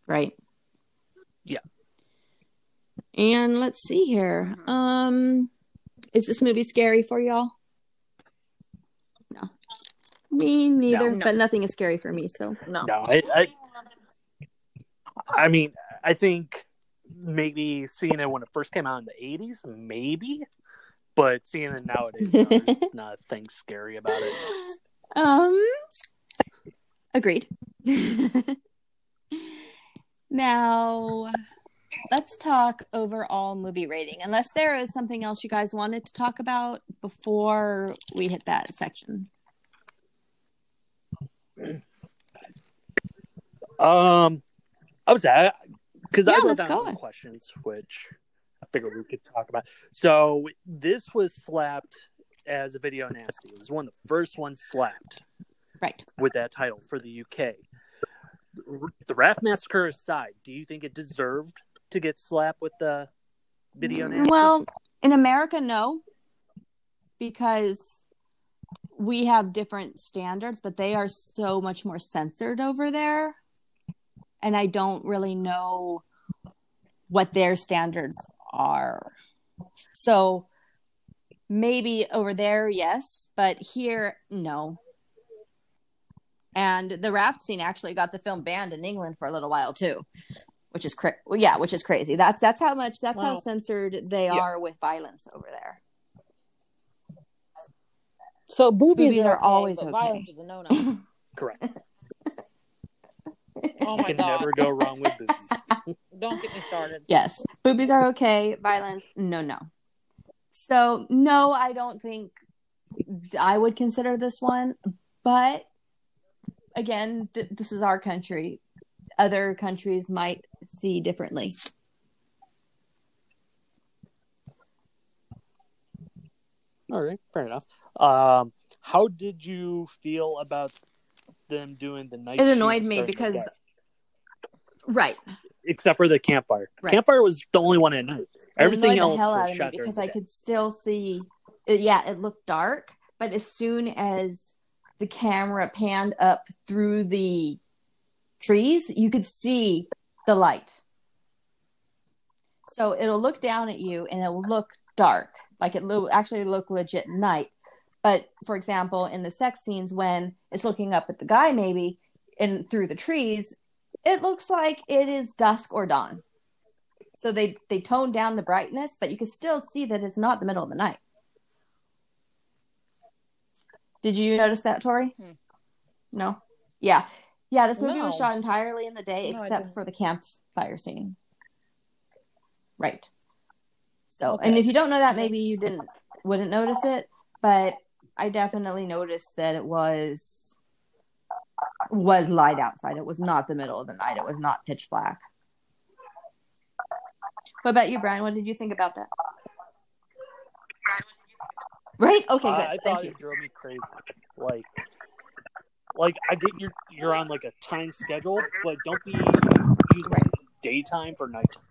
Speaker 2: Right?
Speaker 6: Yeah.
Speaker 2: And let's see here. Um is this movie scary for y'all? No. Me neither,
Speaker 5: No.
Speaker 2: but nothing is scary for me, so
Speaker 5: No.
Speaker 6: No, I, I, I mean, I think maybe seeing it when it first came out in the '80s, maybe, but seeing it nowadays, no, there's nothing scary about it.
Speaker 2: Um agreed. now let's talk overall movie rating. Unless there is something else you guys wanted to talk about before we hit that section.
Speaker 6: Um, I was because
Speaker 2: Yeah,
Speaker 6: I wrote down
Speaker 2: go.
Speaker 6: some questions, which I figured we could talk about. So this was slapped as a video nasty. It was one of the first ones slapped
Speaker 2: Right.
Speaker 6: with that title for the UK. The Raft Massacre aside, do you think it deserved to get slapped with the video mm, nasty?
Speaker 2: Well, in America, no, because we have different standards, but they are so much more censored over there. And I don't really know what their standards are. So maybe over there, yes, but here, no. And the raft scene actually got the film banned in England for a little while too, which is cra- well, yeah, which is crazy. That's that's how much that's how censored they
Speaker 6: yeah.
Speaker 2: are with violence over there.
Speaker 5: So boobies,
Speaker 2: Boobies
Speaker 5: are,
Speaker 2: are
Speaker 5: okay,
Speaker 2: always
Speaker 5: but
Speaker 2: okay.
Speaker 5: Violence is a no-no.
Speaker 6: Correct.
Speaker 5: oh
Speaker 6: You can
Speaker 5: god!
Speaker 6: never go wrong with boobies.
Speaker 5: Don't get me started.
Speaker 2: Yes, boobies are okay. Violence, no, no. So no, I don't think I would consider this one. But again, th- this is our country. Other countries might see differently.
Speaker 6: All right, fair enough. Um, how did you feel about them doing the night?
Speaker 2: It annoyed me because, right,
Speaker 6: except for the campfire.
Speaker 2: Right.
Speaker 6: Campfire was the only one at night. Everything else was
Speaker 2: me because I could still see. yeah, it looked dark, but as soon as the camera panned up through the trees, you could see the light. So it'll look down at you and it'll look dark, like it will actually look legit night. But for example, in the sex scenes, when it's looking up at the guy, maybe and through the trees, it looks like it is dusk or dawn. So they they tone down the brightness, but you can still see that it's not the middle of the night. Did you notice that, Tori?
Speaker 5: Hmm.
Speaker 2: No. Yeah, yeah. This movie was shot entirely in the day,
Speaker 5: No,
Speaker 2: except for the campfire scene. Right. So, and if you don't know that, maybe you didn't wouldn't notice it, but I definitely noticed that it was was light outside. It was not the middle of the night. It was not pitch black. What about you, Bryan? What did you think about that? Right? Okay, good.
Speaker 6: I, I
Speaker 2: Thank
Speaker 6: thought
Speaker 2: you.
Speaker 6: it drove me crazy. Like, like I get you're you're on like a time schedule, but don't be using
Speaker 2: Right.
Speaker 6: daytime for nighttime.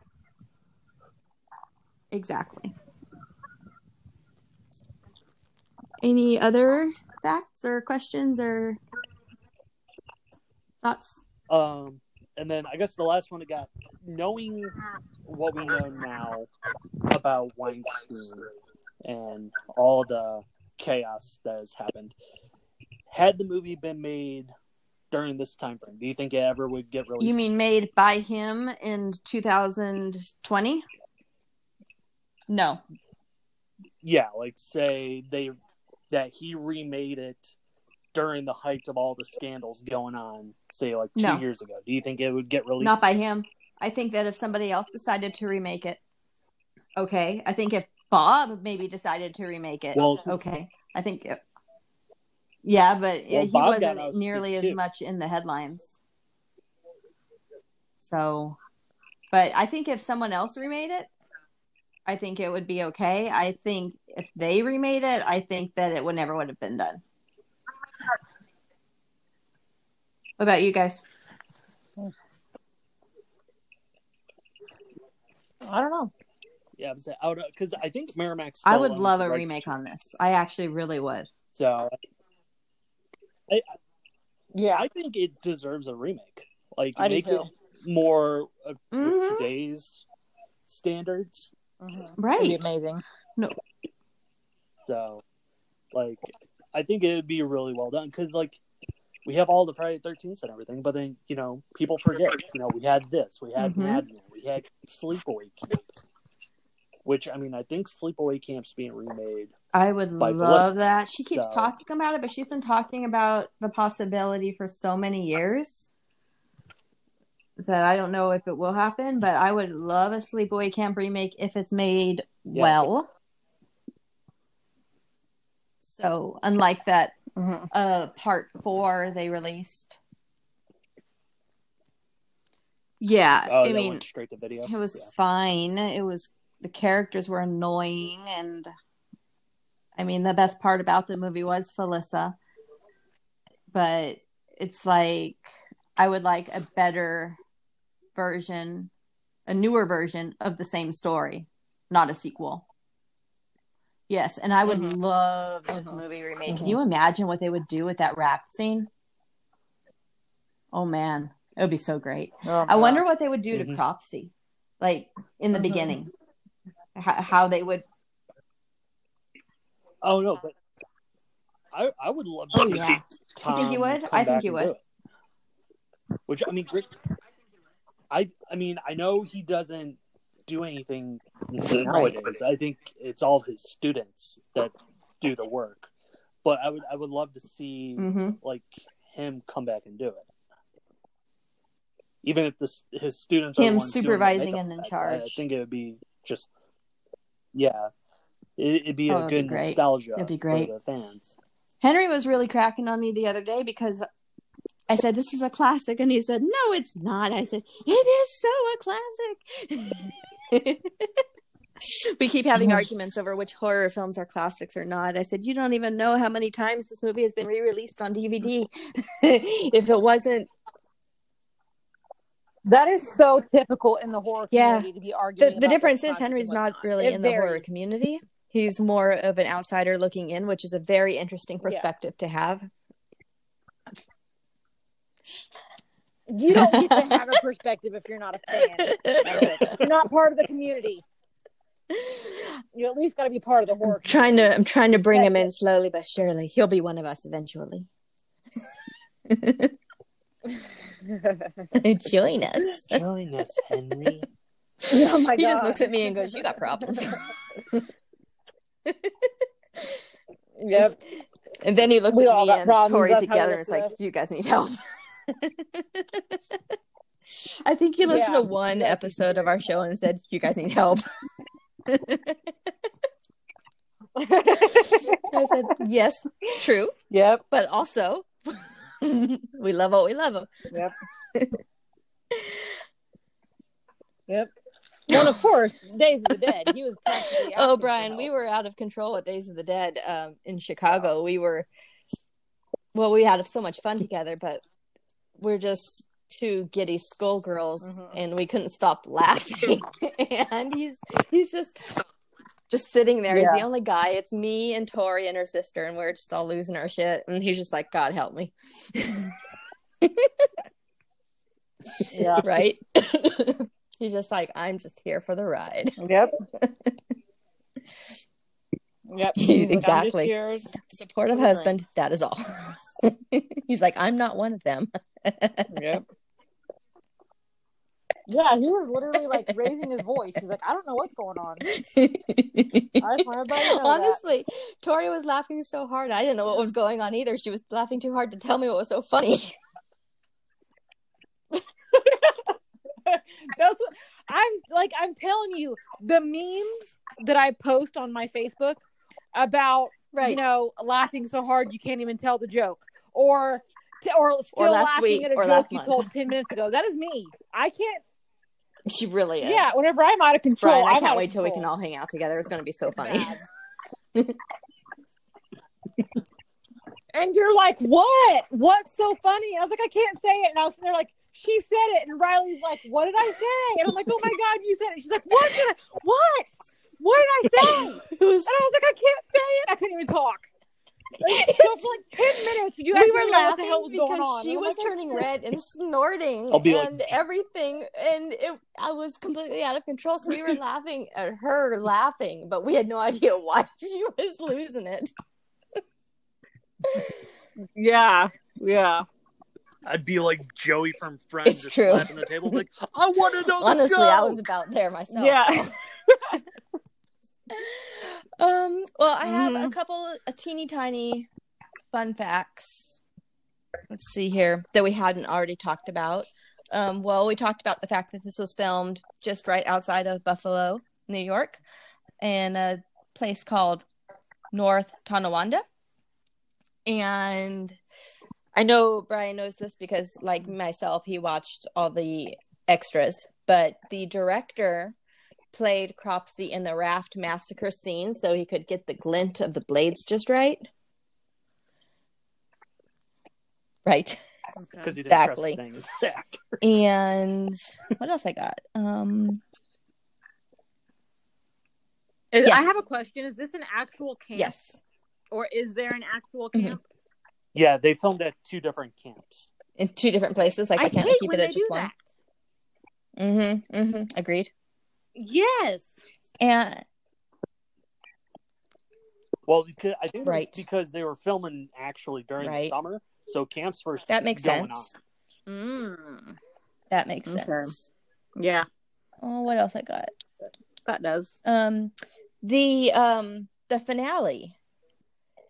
Speaker 2: Exactly. Any other facts or questions or thoughts?
Speaker 6: Um, and then I guess the last one I got, knowing what we know now about Weinstein and all the chaos that has happened, had the movie been made during this time frame, do you think it ever would get released?
Speaker 2: You mean made by him in 2020? No.
Speaker 6: yeah, like say they that he remade it during the height of all the scandals going on, say like two
Speaker 2: No.
Speaker 6: years ago. Do you think it would get released?
Speaker 2: Not by him. I think that if somebody else decided to remake it, okay. I think if Bob maybe decided to remake it,
Speaker 6: Well-
Speaker 2: okay. I think, it, yeah, but
Speaker 6: Well,
Speaker 2: he
Speaker 6: Bob
Speaker 2: wasn't nearly as
Speaker 6: too.
Speaker 2: much in the headlines. So, but I think if someone else remade it, I think it would be okay. I think if they remade it, I think that it would never would have been done. What about you guys?
Speaker 5: I don't know.
Speaker 6: Yeah, I would. because I think Miramax.
Speaker 2: I would love a remake on this. I actually really would.
Speaker 6: So, I,
Speaker 5: Yeah,
Speaker 6: I think it deserves a remake. Like
Speaker 5: I
Speaker 6: make it more of with
Speaker 2: Mhm.
Speaker 6: today's standards.
Speaker 5: Mhm. It'd
Speaker 2: Right.
Speaker 5: be amazing.
Speaker 6: No, so, like, I think it would be really well done because, like, we have all the Friday Thirteenth and everything, but then you know people forget. You know, we had this, we had
Speaker 2: Mhm.
Speaker 6: Madman, we had Sleepaway Camp, which I mean, I think Sleepaway Camp's being remade.
Speaker 2: I would love
Speaker 6: Felissa.
Speaker 2: that. She keeps
Speaker 6: So-
Speaker 2: talking about it, but she's been talking about the possibility for so many years that I don't know if it will happen, but I would love a Sleepaway Camp remake if it's made
Speaker 6: Yeah.
Speaker 2: well. So, unlike that
Speaker 5: Mhm.
Speaker 2: uh part 4 they released. Yeah,
Speaker 6: Oh,
Speaker 2: I mean,
Speaker 6: straight to video.
Speaker 2: it was
Speaker 6: Yeah.
Speaker 2: fine. It was the characters were annoying, and I mean the best part about the movie was Felissa. But it's like I would like a better version, a newer version of the same story, not a sequel. Yes, and I would
Speaker 5: Mhm.
Speaker 2: love this
Speaker 5: Mhm.
Speaker 2: movie remake. Can
Speaker 5: Mhm.
Speaker 2: you imagine what they would do with that rap scene? Oh man, it would be so great.
Speaker 5: Oh,
Speaker 2: I wonder what they would do to Cropsy. like in the
Speaker 5: Mhm.
Speaker 2: beginning, how, how they would.
Speaker 6: Oh no, but I I would love to
Speaker 2: Oh yeah,
Speaker 6: Tom
Speaker 2: you think you would? I think you would.
Speaker 6: Which I mean, Rick- I I mean I know he doesn't do anything nowadays. I think it's all his students that do the work. But I would I would love to see
Speaker 2: hmm
Speaker 6: like him come back and do it. Even if the, his students are
Speaker 2: Him
Speaker 6: ones doing the
Speaker 2: supervising and in
Speaker 6: effects, I- I, think it would be just yeah, it, it'd be
Speaker 2: Oh,
Speaker 6: a
Speaker 2: be
Speaker 6: good
Speaker 2: great.
Speaker 6: nostalgia
Speaker 2: It'd be great.
Speaker 6: for the fans.
Speaker 2: Henry was really cracking on me the other day because I said this is a classic, and he said no, it's not. I said it is so a classic. we keep having arguments over which horror films are classics or not. I said you don't even know how many times this movie has been re-released on DVD. if it wasn't
Speaker 5: That is so typical in the horror
Speaker 2: Yeah.
Speaker 5: community to be arguing.
Speaker 2: the, the difference is Henry's not really
Speaker 5: It
Speaker 2: in the horror community. He's more of an outsider looking in, which is a very interesting perspective to have.
Speaker 5: You don't get to have a perspective if you're not a fan. of it. If you're not part of the community. You at least got to be part of the horror.
Speaker 2: trying to I'm trying to bring him in slowly but surely. He'll be one of us eventually. Join us.
Speaker 6: Join us, Henry.
Speaker 5: Oh my god.
Speaker 2: he just looks at me and goes, "You got problems."
Speaker 5: Yep.
Speaker 2: and then he looks
Speaker 5: We
Speaker 2: at
Speaker 5: all
Speaker 2: me
Speaker 5: got
Speaker 2: and. Tori together and it's like, "You guys need help." I think he listened
Speaker 5: Yeah,
Speaker 2: to one episode of our show and said, "You guys need help." I said, "Yes, true,
Speaker 5: Yep.
Speaker 2: but also we love what we love."
Speaker 5: Yep. Yep. Well, of course, Days of the Dead. He was.
Speaker 2: Oh,
Speaker 5: Bryan,
Speaker 2: we were out of control at Days of the Dead um, in Chicago. We were, well, we had so much fun together, but we're just two giddy schoolgirls,
Speaker 5: Mhm.
Speaker 2: and we couldn't stop laughing. and he's he's just just sitting there. He's the only guy. It's me and Tori and her sister, and we're just all losing our shit. And he's just like, God help me,
Speaker 5: Yeah.
Speaker 2: right? he's just like, I'm just here for the ride.
Speaker 5: Yep. Yep. Like,
Speaker 2: Exactly.
Speaker 5: here."
Speaker 2: supportive husband that is all he's like i'm not one of them
Speaker 5: Yep. Yeah, he was literally like raising his voice. He's like, I don't know what's going on. I just want everybody to know
Speaker 2: honestly tori was laughing so hard i didn't know what was going on either she was laughing too hard to tell me what was so funny.
Speaker 5: That's what I'm like. I'm telling you, the memes that I post on my Facebook about
Speaker 2: right
Speaker 5: you know laughing so hard you can't even tell the joke, or or still
Speaker 2: last
Speaker 5: laughing
Speaker 2: week
Speaker 5: at a
Speaker 2: or
Speaker 5: joke you
Speaker 2: month.
Speaker 5: told ten minutes ago. That is me. I can't.
Speaker 2: she really is
Speaker 5: Yeah, whenever I'm out of control,
Speaker 2: Bryan, i
Speaker 5: I'm
Speaker 2: can't wait till we can all hang out together it's going to be so funny
Speaker 5: and you're like, what? What's so funny? I was like, I can't say it. And I was there like, she said it. And Riley's like, what did I say? And I'm like, oh my God, you said it. She's like, what did I, what? What did I say? And I was like, I can't say it. I couldn't even talk. Like, so for like 10 minutes, you guys
Speaker 2: we were
Speaker 5: know what the
Speaker 2: laughing
Speaker 5: hell was
Speaker 2: because
Speaker 5: going on.
Speaker 2: she
Speaker 5: And
Speaker 2: was
Speaker 5: like,
Speaker 2: turning red and snorting
Speaker 6: I'll like-
Speaker 2: and everything, and it I was completely out of control. So we were laughing at her laughing, but we had no idea why she was losing it.
Speaker 5: Yeah, yeah.
Speaker 6: I'd be like Joey from Friends,
Speaker 2: It's
Speaker 6: just
Speaker 2: true.
Speaker 6: slapping the table like, I want to know the
Speaker 2: Honestly, I was about there myself.
Speaker 5: Yeah.
Speaker 2: Um. Well, I have a
Speaker 5: Mhm.
Speaker 2: couple, a teeny tiny fun facts. Let's see here that we hadn't already talked about. Um. Well, we talked about the fact that this was filmed just right outside of Buffalo, New York, in a place called North Tonawanda. And I know Bryan knows this because, like myself, he watched all the extras. But the director played Cropsy in the raft massacre scene so he could get the glint of the blades just right. Right.
Speaker 6: because he didn't
Speaker 2: Exactly.
Speaker 6: trust
Speaker 2: And what else I got? Um
Speaker 5: Is- I have a question. Is this an actual camp?
Speaker 2: yes.
Speaker 5: Or is there an actual
Speaker 2: Mhm.
Speaker 5: camp?
Speaker 6: Yeah, they filmed at two different camps.
Speaker 2: In two different places. Like I,
Speaker 5: I
Speaker 2: can't keep it at just one.
Speaker 5: that.
Speaker 2: Mm-hmm. Mm-hmm. Agreed.
Speaker 5: Yes.
Speaker 2: And
Speaker 6: Well, because I think
Speaker 2: Right.
Speaker 6: it's because they were filming actually during
Speaker 2: Right.
Speaker 6: the summer, so camps were
Speaker 2: that makes
Speaker 6: going
Speaker 2: sense.
Speaker 6: on.
Speaker 5: Mm.
Speaker 2: That makes
Speaker 5: Okay.
Speaker 2: sense.
Speaker 5: Yeah,
Speaker 2: Oh, what else I got?
Speaker 5: that does.
Speaker 2: Um, the um the finale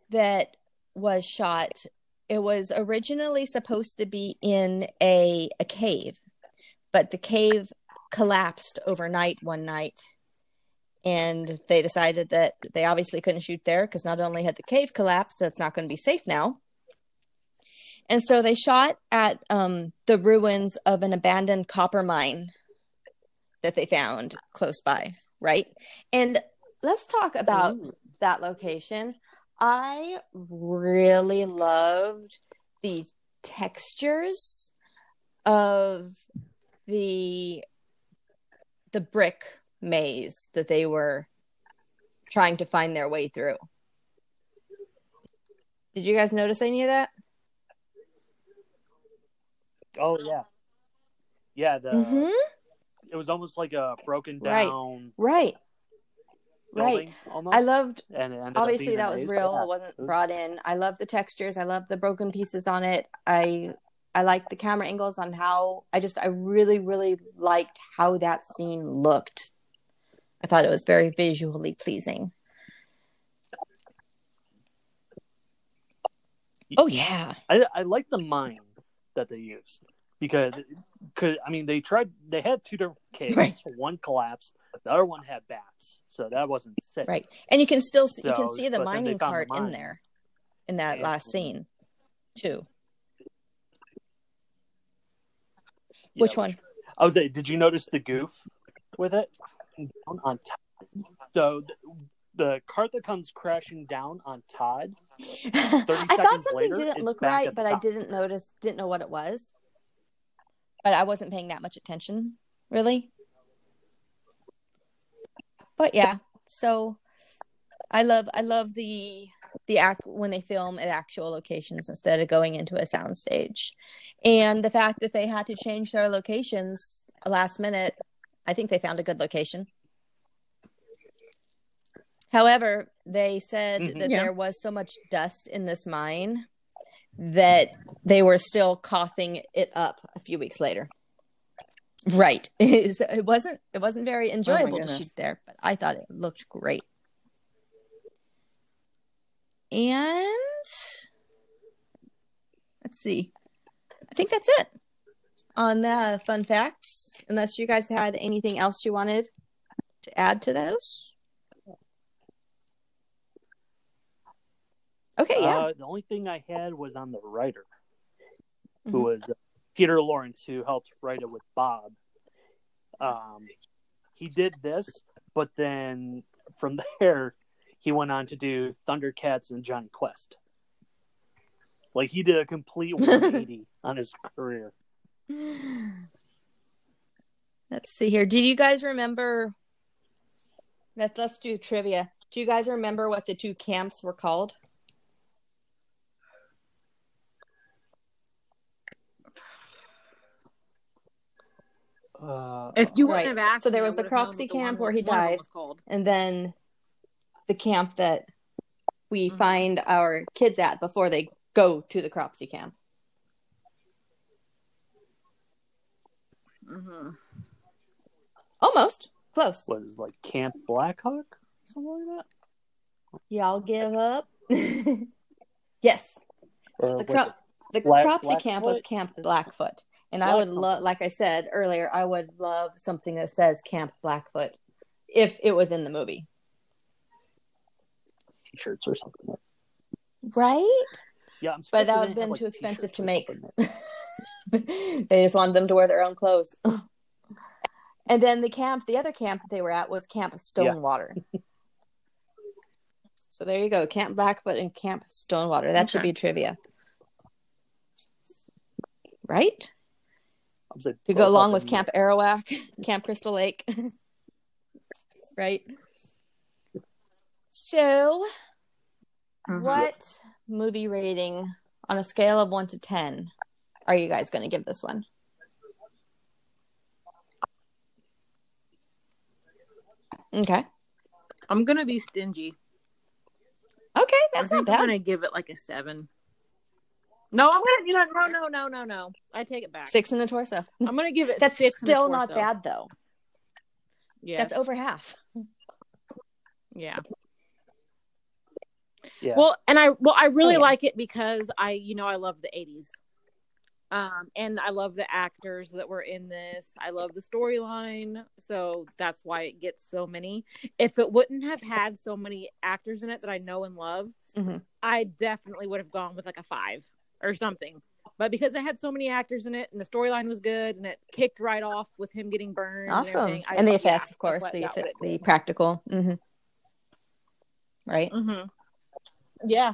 Speaker 2: that was shot. It was originally supposed to be in a a cave, but the cave collapsed overnight one night, and they decided that they obviously couldn't shoot there because not only had the cave collapsed, that's not going to be safe now. And so they shot at um, the ruins of an abandoned copper mine that they found close by, right? And let's talk about that location. I really loved the textures of the the brick maze that they were trying to find their way through. Did you guys notice any of that?
Speaker 6: Oh yeah, yeah. The
Speaker 2: Mhm.
Speaker 6: it was almost like a broken down
Speaker 2: Right. Right.
Speaker 6: Almost.
Speaker 2: I loved
Speaker 6: and it ended up
Speaker 2: obviously that was real it wasn't brought in i love the textures i love the broken pieces on it i i like the camera angles on how i just i really really liked how that scene looked i thought it was very visually pleasing oh yeah
Speaker 6: I I like the mine that they used because because I mean they tried they had two different caves.
Speaker 2: Right.
Speaker 6: One collapsed, the other one had bats, so that wasn't safe.
Speaker 2: right and you can still see, you can see the
Speaker 6: but then they
Speaker 2: mining
Speaker 6: the
Speaker 2: cart in there in that
Speaker 6: Yeah.
Speaker 2: last scene too
Speaker 6: Yeah,
Speaker 2: which one
Speaker 6: I was say, did you notice the goof with it on top? So th- the cart that comes crashing down on Todd.
Speaker 2: I thought something
Speaker 6: later,
Speaker 2: didn't look right, but I didn't notice, didn't know what it was. But I wasn't paying that much attention, really. But yeah, so I love I love the the act when they film at actual locations instead of going into a soundstage, and the fact that they had to change their locations last minute. I think they found a good location. However, they said
Speaker 6: Mhm.
Speaker 2: that
Speaker 5: Yeah.
Speaker 2: there was so much dust in this mine that they were still coughing it up a few weeks later. Right. So it wasn't it wasn't very enjoyable to shoot there, but I thought it looked great. And let's see. I think that's it on the fun facts. Unless you guys had anything else you wanted to add to those. Okay, yeah.
Speaker 6: Uh, the only thing I had was on the writer, who
Speaker 2: Mhm.
Speaker 6: was uh, Peter Lawrence, who helped write it with Bob. Um, he did this, but then from there, he went on to do Thundercats and Jonny Quest. Like he did a complete 180 on his career.
Speaker 2: Let's see here. Do you guys remember? Let's let's do trivia. Do you guys remember what the two camps were called?
Speaker 6: Uh,
Speaker 5: If you
Speaker 2: Right.
Speaker 5: wouldn't have asked,
Speaker 2: So there was the
Speaker 5: would've known
Speaker 2: Cropsy
Speaker 5: what the one-
Speaker 2: camp where he
Speaker 5: one of them
Speaker 2: died. And then the camp that we
Speaker 5: Mhm.
Speaker 2: find our kids at before they go to the Cropsy camp.
Speaker 5: Mhm.
Speaker 2: Almost close.
Speaker 6: was like Camp Blackhawk, something like that.
Speaker 2: Y'all give up. yes. So the
Speaker 6: was
Speaker 2: Cro- the
Speaker 6: Black-
Speaker 2: Cropsy camp was Camp Blackfoot. And I would love, like I said earlier, I would love something that says Camp Blackfoot if it was in the movie.
Speaker 6: T-shirts or something. Like
Speaker 2: Right?
Speaker 6: Yeah, I'm
Speaker 2: But that would have been
Speaker 6: like,
Speaker 2: too expensive to make. they just wanted them to wear their own clothes. and then the camp, the other camp that they were at was Camp Stonewater. so there you go, Camp Blackfoot and Camp Stonewater. That should be trivia. Right?
Speaker 6: I'm
Speaker 2: To go
Speaker 6: oh,
Speaker 2: along with
Speaker 6: them-
Speaker 2: Camp Arawak, Camp Crystal Lake. right? So,
Speaker 5: Mhm.
Speaker 2: what movie rating on a scale of 1 to 10 are you guys going to give this one? Okay.
Speaker 5: I'm gonna be stingy.
Speaker 2: Okay, that's not
Speaker 5: think I'm gonna give it like a seven. No, I'm gonna. You know, no, no, no, no, no. I take it back.
Speaker 2: Six in the torso.
Speaker 5: I'm gonna give it.
Speaker 2: That's
Speaker 5: six in the
Speaker 2: still not bad though.
Speaker 5: Yeah,
Speaker 2: That's over half.
Speaker 5: Yeah.
Speaker 6: Yeah.
Speaker 5: Well, and I well, I really
Speaker 2: Oh, yeah.
Speaker 5: like it because I, you know, I love the '80s, um, and I love the actors that were in this. I love the storyline, so that's why it gets so many. If it wouldn't have had so many actors in it that I know and love,
Speaker 2: Mhm.
Speaker 5: I definitely would have gone with like a five or something. But because it had so many actors in it, and the storyline was good, and it kicked right off with him getting burned, and,
Speaker 2: Awesome.
Speaker 5: I-
Speaker 2: and the
Speaker 5: yeah,
Speaker 2: effects, of course, the
Speaker 5: I got what
Speaker 2: effe-
Speaker 5: it
Speaker 2: the practical. hmm Right.
Speaker 5: Mhm. Yeah,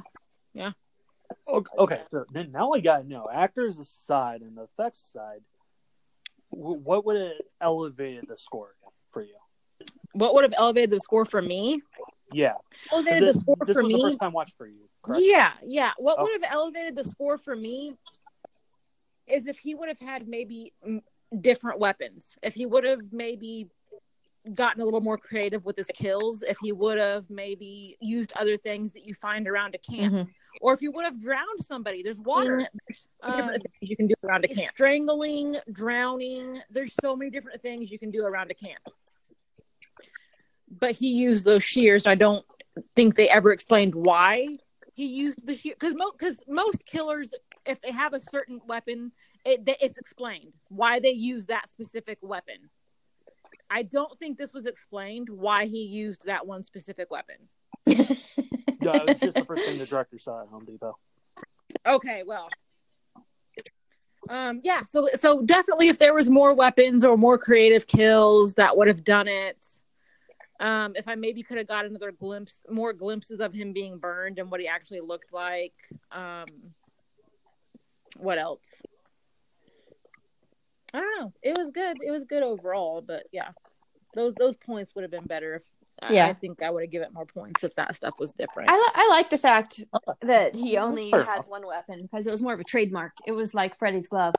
Speaker 5: yeah.
Speaker 6: Okay, so n- now I gotta know, actors aside and the effects aside, wh- what would have elevated the score for you?
Speaker 5: What would have elevated the score for me?
Speaker 6: Yeah,
Speaker 5: Elevated the score
Speaker 6: this
Speaker 5: for
Speaker 6: was
Speaker 5: me.
Speaker 6: the first time watch for you. Correct?
Speaker 5: Yeah, yeah. What
Speaker 6: Oh.
Speaker 5: would have elevated the score for me is if he would have had maybe different weapons. If he would have maybe gotten a little more creative with his kills. If he would have maybe used other things that you find around a camp,
Speaker 2: Mhm.
Speaker 5: or if he would have drowned somebody. There's water.
Speaker 2: There's
Speaker 5: Um,
Speaker 2: different things you can do around a camp.
Speaker 5: strangling, drowning. There's so many different things you can do around a camp. But he used those shears. I don't think they ever explained why he used the shear because mo- cause most killers, if they have a certain weapon, it, it's explained why they use that specific weapon. I don't think this was explained why he used that one specific weapon.
Speaker 6: Yeah, it was just the first thing the director saw at Home Depot.
Speaker 5: Okay, well. Um yeah, so so definitely if there was more weapons or more creative kills that would have done it. Um if I maybe could have got another glimpse more glimpses of him being burned and what he actually looked like. Um what else? I don't know. It was good. It was good overall, but yeah. Those those points would have been better if I-
Speaker 2: Yeah.
Speaker 5: I think I would have given it more points if that stuff was different.
Speaker 2: I, li- I like the fact oh. that he only
Speaker 6: fair
Speaker 2: had one weapon because it was more of a trademark. It was like Freddy's glove.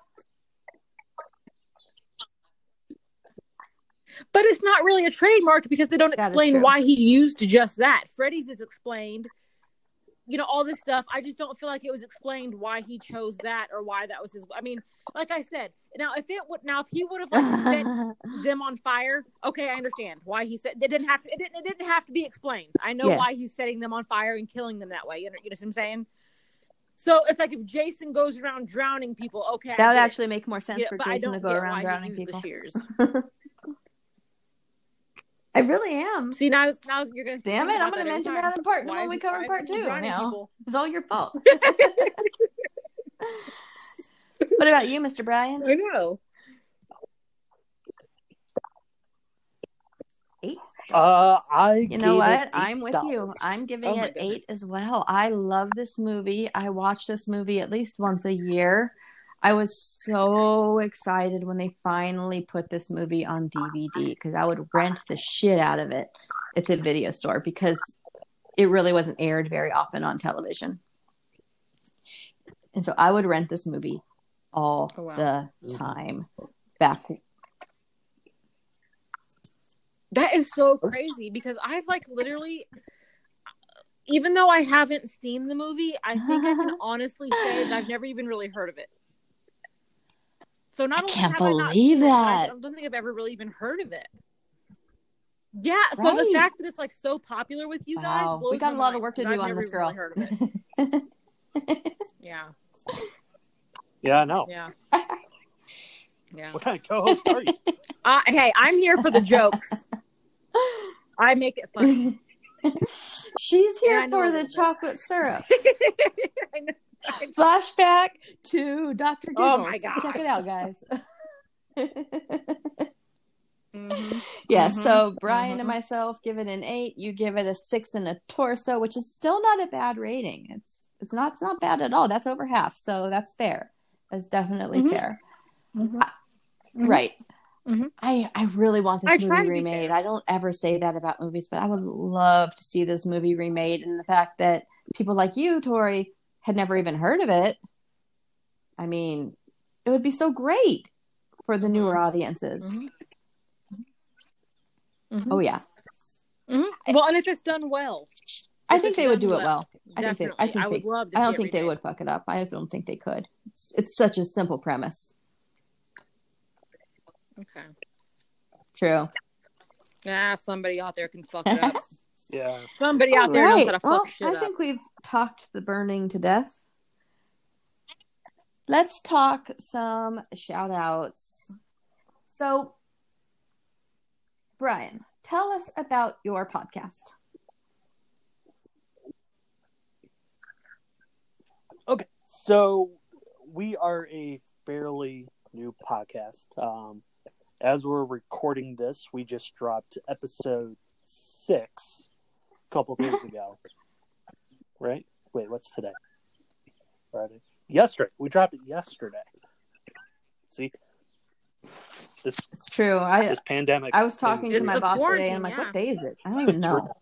Speaker 5: But it's not really a trademark because they don't
Speaker 2: That is
Speaker 5: explain why he used just that. Freddy's is explained. You know, all this stuff. I just don't feel like it was explained why he chose that or why that was his. I mean, like I said, now if it would, now if he would have like set them on fire, okay, I understand why he said it didn't have to. It didn't. It didn't have to be explained. I know
Speaker 2: Yeah.
Speaker 5: why he's setting them on fire and killing them that way. You know, you know what I'm saying? So it's like if Jason goes around drowning people, okay, I
Speaker 2: that would
Speaker 5: get it.
Speaker 2: actually make more sense
Speaker 5: Yeah,
Speaker 2: for Jason to go around drowning people.
Speaker 5: shears.
Speaker 2: I really am.
Speaker 5: See now, now you're gonna
Speaker 2: Damn it! I'm going to
Speaker 5: every
Speaker 2: mention that in part
Speaker 5: Why
Speaker 2: when
Speaker 5: is
Speaker 2: we
Speaker 5: he-
Speaker 2: cover
Speaker 5: why
Speaker 2: part two. Now
Speaker 5: people?
Speaker 2: it's all your fault. what about you, Mr. Bryan?
Speaker 5: I know.
Speaker 2: Eight.
Speaker 6: Uh, I
Speaker 2: You know what? I'm with you. I'm giving
Speaker 5: Oh
Speaker 2: it
Speaker 5: goodness.
Speaker 2: eight as well. I love this movie. I watch this movie at least once a year. I was so excited when they finally put this movie on DVD because I would rent the shit out of it at the video store because it really wasn't aired very often on television. And so I would rent this movie all
Speaker 5: Oh, wow.
Speaker 2: the time back
Speaker 5: That is so crazy because I've like literally, even though I haven't seen the movie, I think I can honestly say that I've never even really heard of it. So not
Speaker 2: I
Speaker 5: only
Speaker 2: can't
Speaker 5: have I not
Speaker 2: believe
Speaker 5: seen it, I don't think I've ever really even heard of it. Yeah, so the fact that it's like so popular with you guys,
Speaker 2: Wow.
Speaker 5: blows
Speaker 2: We got a lot of work to do
Speaker 5: I've
Speaker 2: on this girl.
Speaker 5: really heard of it. Yeah,
Speaker 6: Yeah, I know.
Speaker 5: yeah, yeah.
Speaker 6: What kind of co-host are you?
Speaker 5: Uh, hey, I'm here for the jokes. I make it funny.
Speaker 2: She's here
Speaker 5: I know a
Speaker 2: for the
Speaker 5: little
Speaker 2: chocolate syrup.
Speaker 5: I know.
Speaker 2: Flashback to Dr. Giggles.
Speaker 5: Oh my God.
Speaker 2: Check it out, guys.
Speaker 5: Mhm.
Speaker 2: yeah,
Speaker 5: Mhm.
Speaker 2: so Bryan and
Speaker 5: Mhm.
Speaker 2: myself give it an eight. You give it a six and a torso, which is still not a bad rating. It's it's not it's not bad at all. That's over half, so that's fair. That's definitely
Speaker 5: Mhm.
Speaker 2: fair.
Speaker 5: Mhm. Mhm.
Speaker 2: Right. I I really want this
Speaker 5: I
Speaker 2: movie remade. I don't ever say that about movies, but I would love to see this movie remade. And the fact that people like you, Tori, had never even heard of it. I mean, it would be so great for the newer audiences.
Speaker 5: Mhm.
Speaker 2: Oh yeah.
Speaker 5: Mhm. Well, and if it's done well,
Speaker 2: I think they would
Speaker 5: done
Speaker 2: do it
Speaker 5: well,
Speaker 2: well. I think they. I think
Speaker 5: I
Speaker 2: they,
Speaker 5: would love to
Speaker 2: I don't think they
Speaker 5: remade.
Speaker 2: would fuck it up. I don't think they could. It's, it's such a simple premise.
Speaker 5: Okay.
Speaker 2: True.
Speaker 5: Yeah, somebody out there can fuck it up.
Speaker 6: Yeah.
Speaker 5: Somebody out there knows how to fuck
Speaker 2: well,
Speaker 5: shit
Speaker 2: I
Speaker 5: up.
Speaker 2: think we've talked the burning to death. Let's talk some shout outs. So, Bryan, tell us about your podcast.
Speaker 6: Okay, so we are a fairly new podcast. Um, as we're recording this, we just dropped episode six a couple days ago. Right? Wait, what's today? Friday. Yesterday. We dropped it yesterday. See, this
Speaker 2: It's true. I
Speaker 6: this pandemic.
Speaker 2: I was talking to my boss today, and I'm like,
Speaker 5: quarantine,
Speaker 2: "What day is it? I don't even know."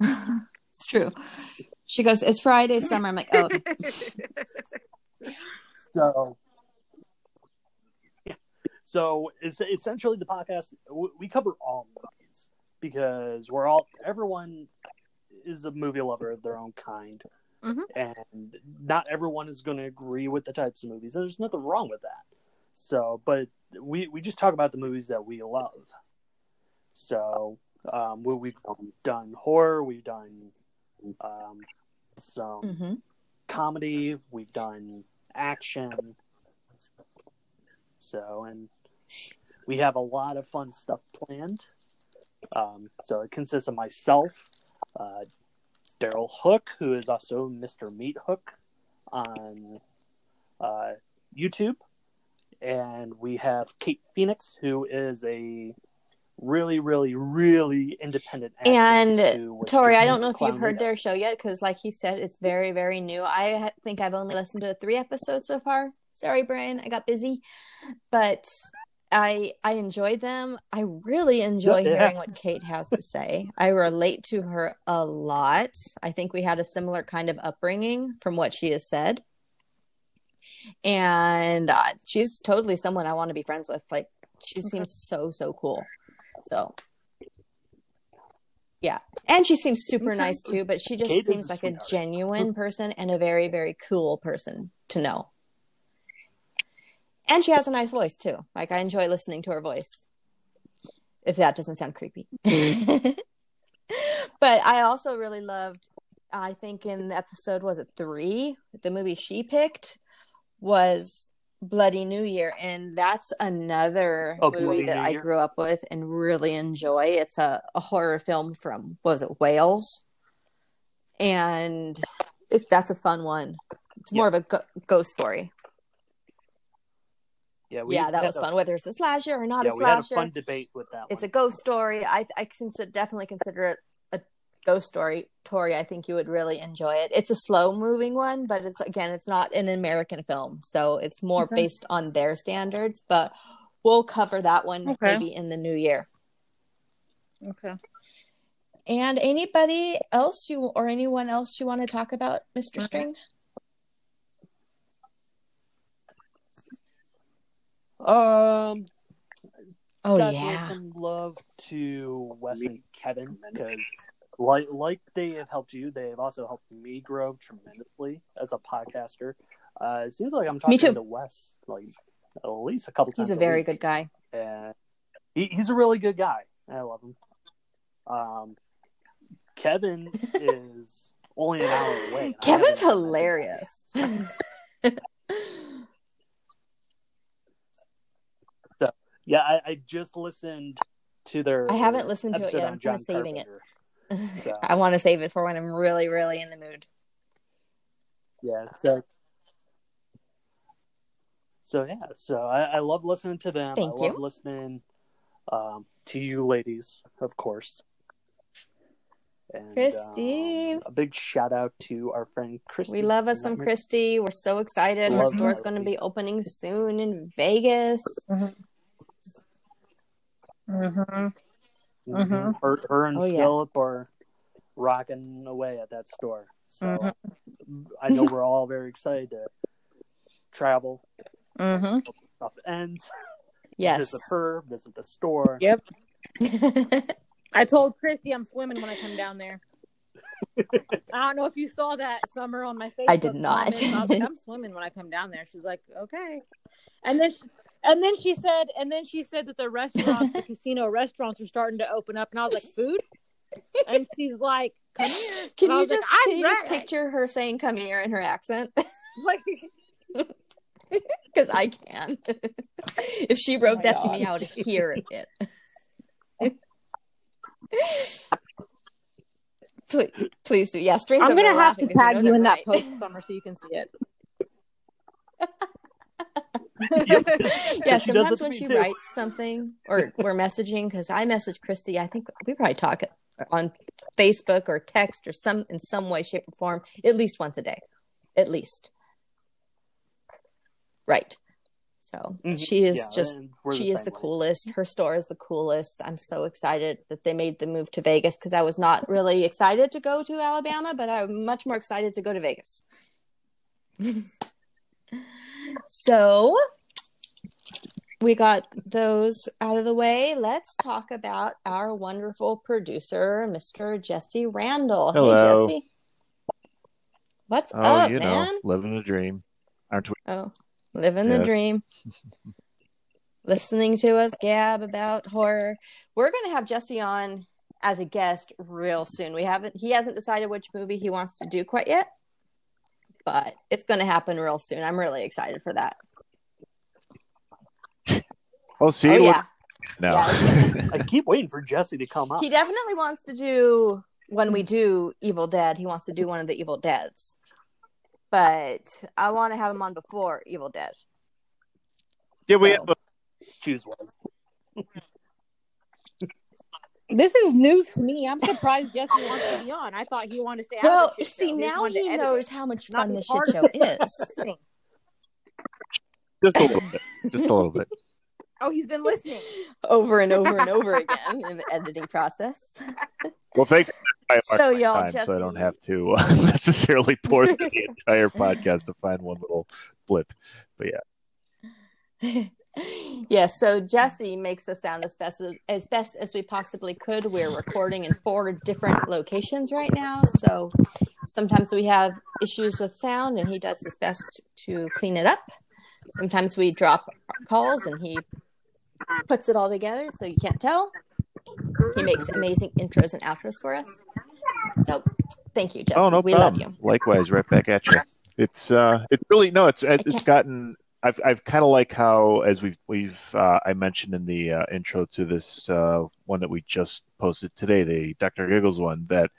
Speaker 2: it's true. She goes, "It's Friday, summer." I'm like, "Oh,
Speaker 6: So, yeah. So it's essentially the podcast. We cover all movies because we're all everyone is a movie lover of their own kind,
Speaker 5: Mhm.
Speaker 6: and not everyone is going to agree with the types of movies. And there's nothing wrong with that. So, but we we just talk about the movies that we love. So, um, we, we've done horror, we've done um, some
Speaker 2: hmm
Speaker 6: comedy, we've done action. So, and we have a lot of fun stuff planned. Um, so it consists of myself, uh, Daryl Hook, who is also Mr. Meat Hook on uh, YouTube, and we have Kate Phoenix, who is a really, really, really independent
Speaker 2: And Tori, I don't know if you've heard their show yet, because like he said, it's very, very new. I think I've only listened to three episodes so far. Sorry, Bryan, I got busy, but I I enjoyed them. I really enjoy
Speaker 6: Yeah.
Speaker 2: hearing what Kate has to say. I relate to her a lot. I think we had a similar kind of upbringing from what she has said, and uh, she's totally someone I want to be friends with. Like she seems so so cool. So yeah. And she seems super nice too, but she just
Speaker 6: Kate
Speaker 2: seems like a genuine person and a very, very cool person to know. And she has a nice voice too. Like I enjoy listening to her voice. If that doesn't sound creepy. but I also really loved I think in the episode was it 3, the movie she picked was Bloody New Year and that's another
Speaker 6: Oh,
Speaker 2: movie
Speaker 6: Bloody
Speaker 2: that
Speaker 6: New
Speaker 2: I
Speaker 6: Year?
Speaker 2: grew up with and really enjoy. It's a, a horror film from was it Wales? And it, that's a fun one. It's more of a go- ghost story.
Speaker 6: Yeah, we
Speaker 2: yeah, that was
Speaker 6: a-
Speaker 2: fun. Whether it's a slasher or not
Speaker 6: yeah,
Speaker 2: a
Speaker 6: we had a
Speaker 2: slasher,
Speaker 6: fun debate with that
Speaker 2: it's
Speaker 6: one.
Speaker 2: a ghost story. I I consider, definitely consider it a ghost story. Tori, I think you would really enjoy it. It's a slow moving one, but it's again, it's not an American film, so it's more
Speaker 5: Okay.
Speaker 2: based on their standards. But we'll cover that one
Speaker 5: Okay.
Speaker 2: maybe in the new year.
Speaker 5: Okay.
Speaker 2: And anybody else you or anyone else you want to talk about, mister Streng?
Speaker 6: Um,
Speaker 2: Oh
Speaker 6: gotta
Speaker 2: yeah,
Speaker 6: throw some love to Wes and Kevin because, like, like they have helped you, they have also helped me grow tremendously as a podcaster. Uh, it seems like I'm talking
Speaker 2: too.
Speaker 6: to Wes like at least a couple times.
Speaker 2: he's a very
Speaker 6: week.
Speaker 2: good guy.
Speaker 6: and he, he's a really good guy. I love him. Um, Kevin is only an hour away.
Speaker 2: Kevin's hilarious.
Speaker 6: Yeah, I, I just listened to their.
Speaker 2: I haven't listened to it yet. I'm kinda
Speaker 6: John
Speaker 2: saving it.
Speaker 6: So-
Speaker 2: I want to save it for when I'm really, really in the mood.
Speaker 6: Yeah. So. So yeah, so I, I love listening to them.
Speaker 2: Thank
Speaker 6: I love
Speaker 2: you.
Speaker 6: listening um, to you ladies, of course. And,
Speaker 2: Christy.
Speaker 6: um, a big shout out to our friend Christy.
Speaker 2: We love us some Christy. We're so excited. Her
Speaker 6: Love
Speaker 2: store's going to be opening soon in Vegas.
Speaker 5: Mm-hmm.
Speaker 6: Mhm.
Speaker 5: Mhm.
Speaker 6: Her, her and
Speaker 2: Oh, yeah.
Speaker 6: Philip are rocking away at that store. So
Speaker 2: Mm-hmm.
Speaker 6: I know we're all very excited to travel.
Speaker 5: Mm-hmm.
Speaker 6: Stuff ends.
Speaker 2: Yes.
Speaker 6: Visit her. Visit the store.
Speaker 5: Yep. I told Christy I'm swimming when I come down there. I don't know if you saw that summer on my Facebook.
Speaker 2: I did not.
Speaker 5: comments. I was like, I'm swimming when I come down there. She's like, okay. And then, she, and then she said, and then she said that the restaurants, the casino restaurants, are starting to open up. And I was like, food. And she's like, come here.
Speaker 2: Can you
Speaker 5: was like,
Speaker 2: just can you just picture her saying "come here" in her accent?
Speaker 5: Like,
Speaker 2: Because I can. if she
Speaker 5: Oh
Speaker 2: wrote
Speaker 5: my
Speaker 2: that to me,
Speaker 5: God.
Speaker 2: I would hear it. please, please do. Yeah, strings.
Speaker 5: I'm gonna have to tag you in that
Speaker 2: right.
Speaker 5: post summer so you can see it.
Speaker 2: yeah,
Speaker 6: She does
Speaker 2: sometimes when she
Speaker 6: too.
Speaker 2: writes something or we're messaging, because I message Christy, I think we probably talk on Facebook or text or some in some way, shape, or form at least once a day, at least. Right. So
Speaker 6: Mhm.
Speaker 2: she is
Speaker 6: Yeah,
Speaker 2: just
Speaker 6: we're the
Speaker 2: she is the
Speaker 6: way.
Speaker 2: coolest. Her store is the coolest. I'm so excited that they made the move to Vegas because I was not really excited to go to Alabama, but I'm much more excited to go to Vegas. So we got those out of the way. Let's talk about our wonderful producer, Mr. Jesse Randall.
Speaker 12: Hello.
Speaker 2: Hey, Jesse. What's
Speaker 12: Oh,
Speaker 2: up,
Speaker 12: you
Speaker 2: man?
Speaker 12: know, living the dream, aren't we?
Speaker 2: Oh, living the dream. Listening to us gab about horror. We're going to have Jesse on as a guest real soon. We haven't he hasn't decided which movie he wants to do quite yet, but it's going to happen real soon. I'm really excited for that.
Speaker 12: Oh, see,
Speaker 2: oh yeah.
Speaker 12: no.
Speaker 2: Yeah,
Speaker 6: I keep waiting for Jesse to come up.
Speaker 2: He definitely wants to do when we do Evil Dead, he wants to do one of the Evil Deads. But I want to have him on before Evil Dead.
Speaker 12: yeah, we have a,
Speaker 6: Choose one.
Speaker 5: This is news to me. I'm surprised Jesse wants to be on. I thought he wanted to stay out
Speaker 2: Well,
Speaker 5: of the shit
Speaker 2: see,
Speaker 5: show.
Speaker 2: now
Speaker 5: wanted to
Speaker 2: he knows
Speaker 5: it,
Speaker 2: how much fun
Speaker 5: be
Speaker 2: this shit show is.
Speaker 12: just a little bit, just a little bit.
Speaker 5: Oh, he's been listening.
Speaker 2: over and over and over again in the editing process.
Speaker 12: Well, thank you. I
Speaker 2: So,
Speaker 12: my
Speaker 2: y'all,
Speaker 12: time, so I don't have to uh, necessarily pour through the entire podcast to find one little blip. But yeah,
Speaker 2: yes, so Jesse makes us sound as best as, as best as we possibly could. We're recording in four different locations right now, so sometimes we have issues with sound, and he does his best to clean it up. Sometimes we drop calls, and he puts it all together, so you can't tell. He makes amazing intros and outros for us. So, thank you, Jesse.
Speaker 12: oh no
Speaker 2: we
Speaker 12: problem.
Speaker 2: love you.
Speaker 12: Likewise, right back at you. It's uh, it's really no, it's it's gotten. I've I've kind of like how as we've we've uh, I mentioned in the uh, intro to this uh, one that we just posted today, the Dr. Giggles one that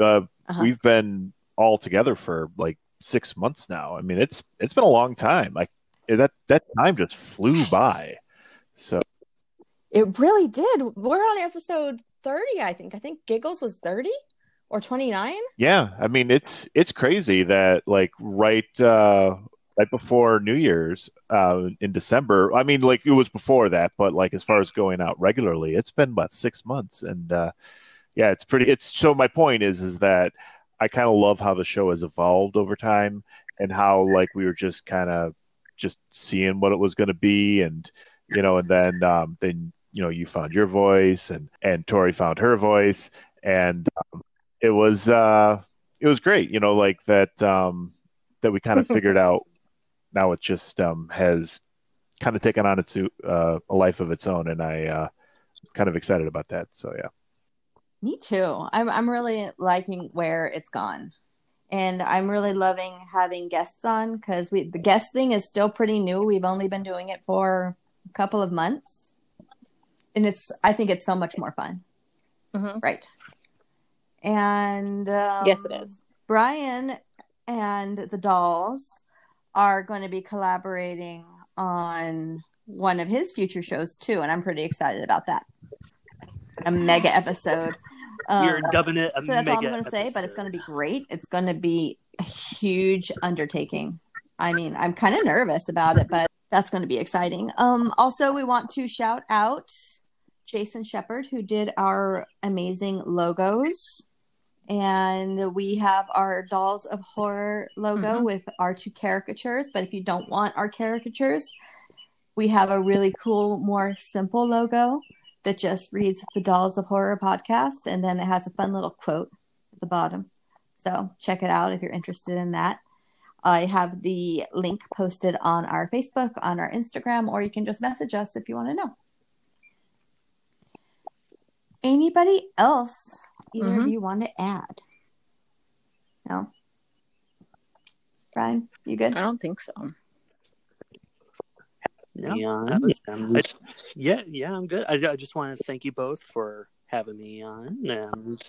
Speaker 12: uh,
Speaker 2: Uh-huh.
Speaker 12: we've been all together for like six months now. I mean, it's it's been a long time. Like that that time just flew by. So
Speaker 2: It really did. We're on episode 30, I think. I think Giggles was 30 or 29.
Speaker 12: yeah, I mean it's it's crazy that like right uh right before New Year's uh in December. I mean like it was before that, but like as far as going out regularly, it's been about six months and uh yeah, it's pretty it's so my point is is that I kind of love how the show has evolved over time and how like we were just kind of just seeing what it was going to be and you know and then um then you know you found your voice and and Tori found her voice and um, it was uh it was great you know like that um that we kind of figured out now it just um has kind of taken on its uh, a life of its own and I uh kind of excited about that so yeah
Speaker 2: Me too. I'm I'm really liking where it's gone. And I'm really loving having guests on because we the guest thing is still pretty new. We've only been doing it for a couple of months. And it's I think it's so much more fun.
Speaker 5: Mhm.
Speaker 2: Right. And um,
Speaker 5: Yes, it is.
Speaker 2: Bryan and the dolls are going to be collaborating on one of his future shows too, and I'm pretty excited about that. A mega episode.
Speaker 6: You're
Speaker 2: Um,
Speaker 6: dubbing it a
Speaker 2: so that's all I'm going to say, but it's going to be great. It's going to be a huge undertaking. I mean, I'm kind of nervous about it, but that's going to be exciting. Um, also, we want to shout out Jason Shepard, who did our amazing logos. And we have our Dolls of Horror logo
Speaker 5: Mhm.
Speaker 2: with our two caricatures. But if you don't want our caricatures, we have a really cool, more simple logo that just reads the Dolls of Horror podcast, and then it has a fun little quote at the bottom. So check it out if you're interested in that. I have the link posted on our Facebook, on our Instagram, or you can just message us if you want to know. Anybody else either of
Speaker 5: Mhm.
Speaker 2: you want to add? No? Bryan, you good?
Speaker 5: I don't think so.
Speaker 6: No,
Speaker 3: Me on.
Speaker 6: that was-
Speaker 3: Um,
Speaker 6: I- yeah, yeah, I'm good. I, I just want to thank you both for having me on, and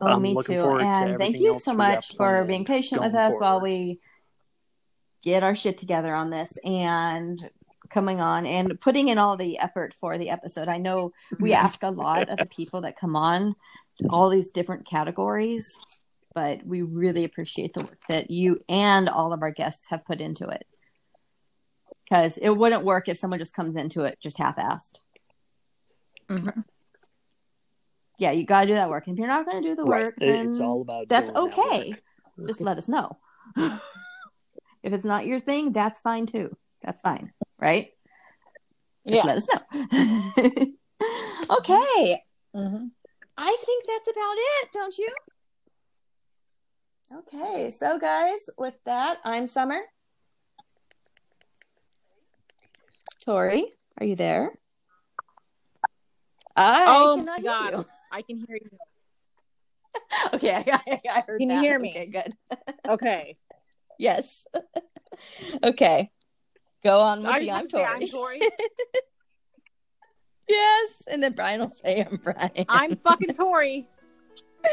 Speaker 2: Oh,
Speaker 6: I'm
Speaker 2: me
Speaker 6: looking
Speaker 2: too.
Speaker 6: forward to
Speaker 2: And thank you so much for being patient with
Speaker 6: going
Speaker 2: us while we get our shit together on this and coming on and putting in all the effort for the episode. I know we ask a lot of the people that come on, all these different categories, but we really appreciate the work that you and all of our guests have put into it. Because it wouldn't work if someone just comes into it just half assed.
Speaker 5: Mhm.
Speaker 2: Yeah, you got to do that work. And if you're not going to do the
Speaker 6: Right.
Speaker 2: work,
Speaker 6: it's all about
Speaker 2: that's
Speaker 6: doing that
Speaker 2: okay. Just let us know. if it's not your thing, that's fine too. That's fine, right? Just
Speaker 5: Yeah.
Speaker 2: let us know. okay,
Speaker 5: Mhm.
Speaker 2: I think that's about it, don't you? Okay, so guys, with that, I'm Summer. Tori, are you there? I
Speaker 5: oh
Speaker 2: cannot
Speaker 5: my
Speaker 2: hear you.
Speaker 5: I can hear you.
Speaker 2: Okay, I, I, heard
Speaker 5: Can you hear me?
Speaker 2: Okay, good.
Speaker 5: Okay.
Speaker 2: Yes. okay. Go on with
Speaker 5: I
Speaker 2: the
Speaker 5: just
Speaker 2: I'm
Speaker 5: have to say
Speaker 2: Tori.
Speaker 5: I'm Tori.
Speaker 2: yes, and then Bryan will say I'm Bryan.
Speaker 5: I'm fucking Tori.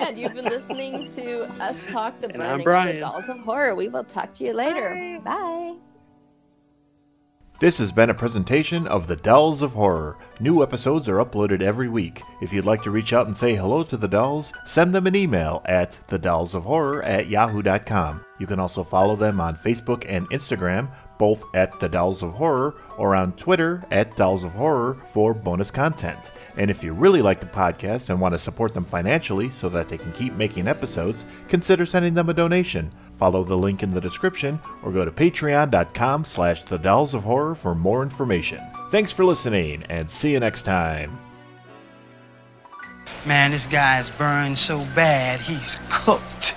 Speaker 2: and you've been listening to us talk the
Speaker 6: And
Speaker 2: burning of the dolls of horror. We will talk to you later. Bye.
Speaker 4: This has been a presentation of The Dolls of Horror. New episodes are uploaded every week. If you'd like to reach out and say hello to the dolls, send them an email at thedollsofhorror at yahoo.com. You can also follow them on Facebook and Instagram, both at The Dolls of Horror, or on Twitter at Dolls of Horror for bonus content. And if you really like the podcast and want to support them financially so that they can keep making episodes, consider sending them a donation. Follow the link in the description or go to patreon.com slash the dolls of horror for more information. Thanks for listening and see you next time.
Speaker 12: Man, this guy's burned so bad, he's cooked.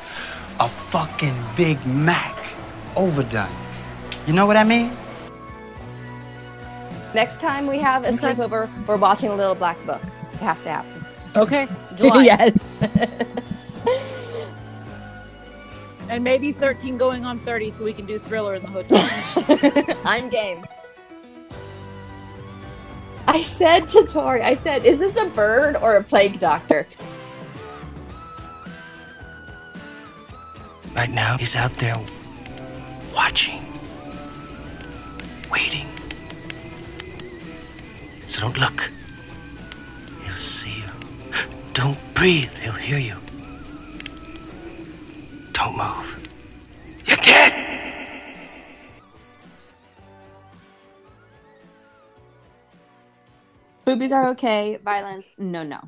Speaker 12: A fucking Big Mac. Overdone. You know what I mean?
Speaker 2: Next time we have a sleepover, we're watching a Little Black Book. It has to happen.
Speaker 5: Okay. July.
Speaker 2: yes.
Speaker 5: And maybe 13 going on 30 so we can do thriller in the hotel.
Speaker 2: I'm game. I said to Tori, I said, is this a bird or a plague doctor?
Speaker 12: Right now, he's out there watching, waiting. So don't look. He'll see you. Don't breathe. He'll hear you. Don't move. You're dead!
Speaker 2: Boobies are okay. Violence, no, no.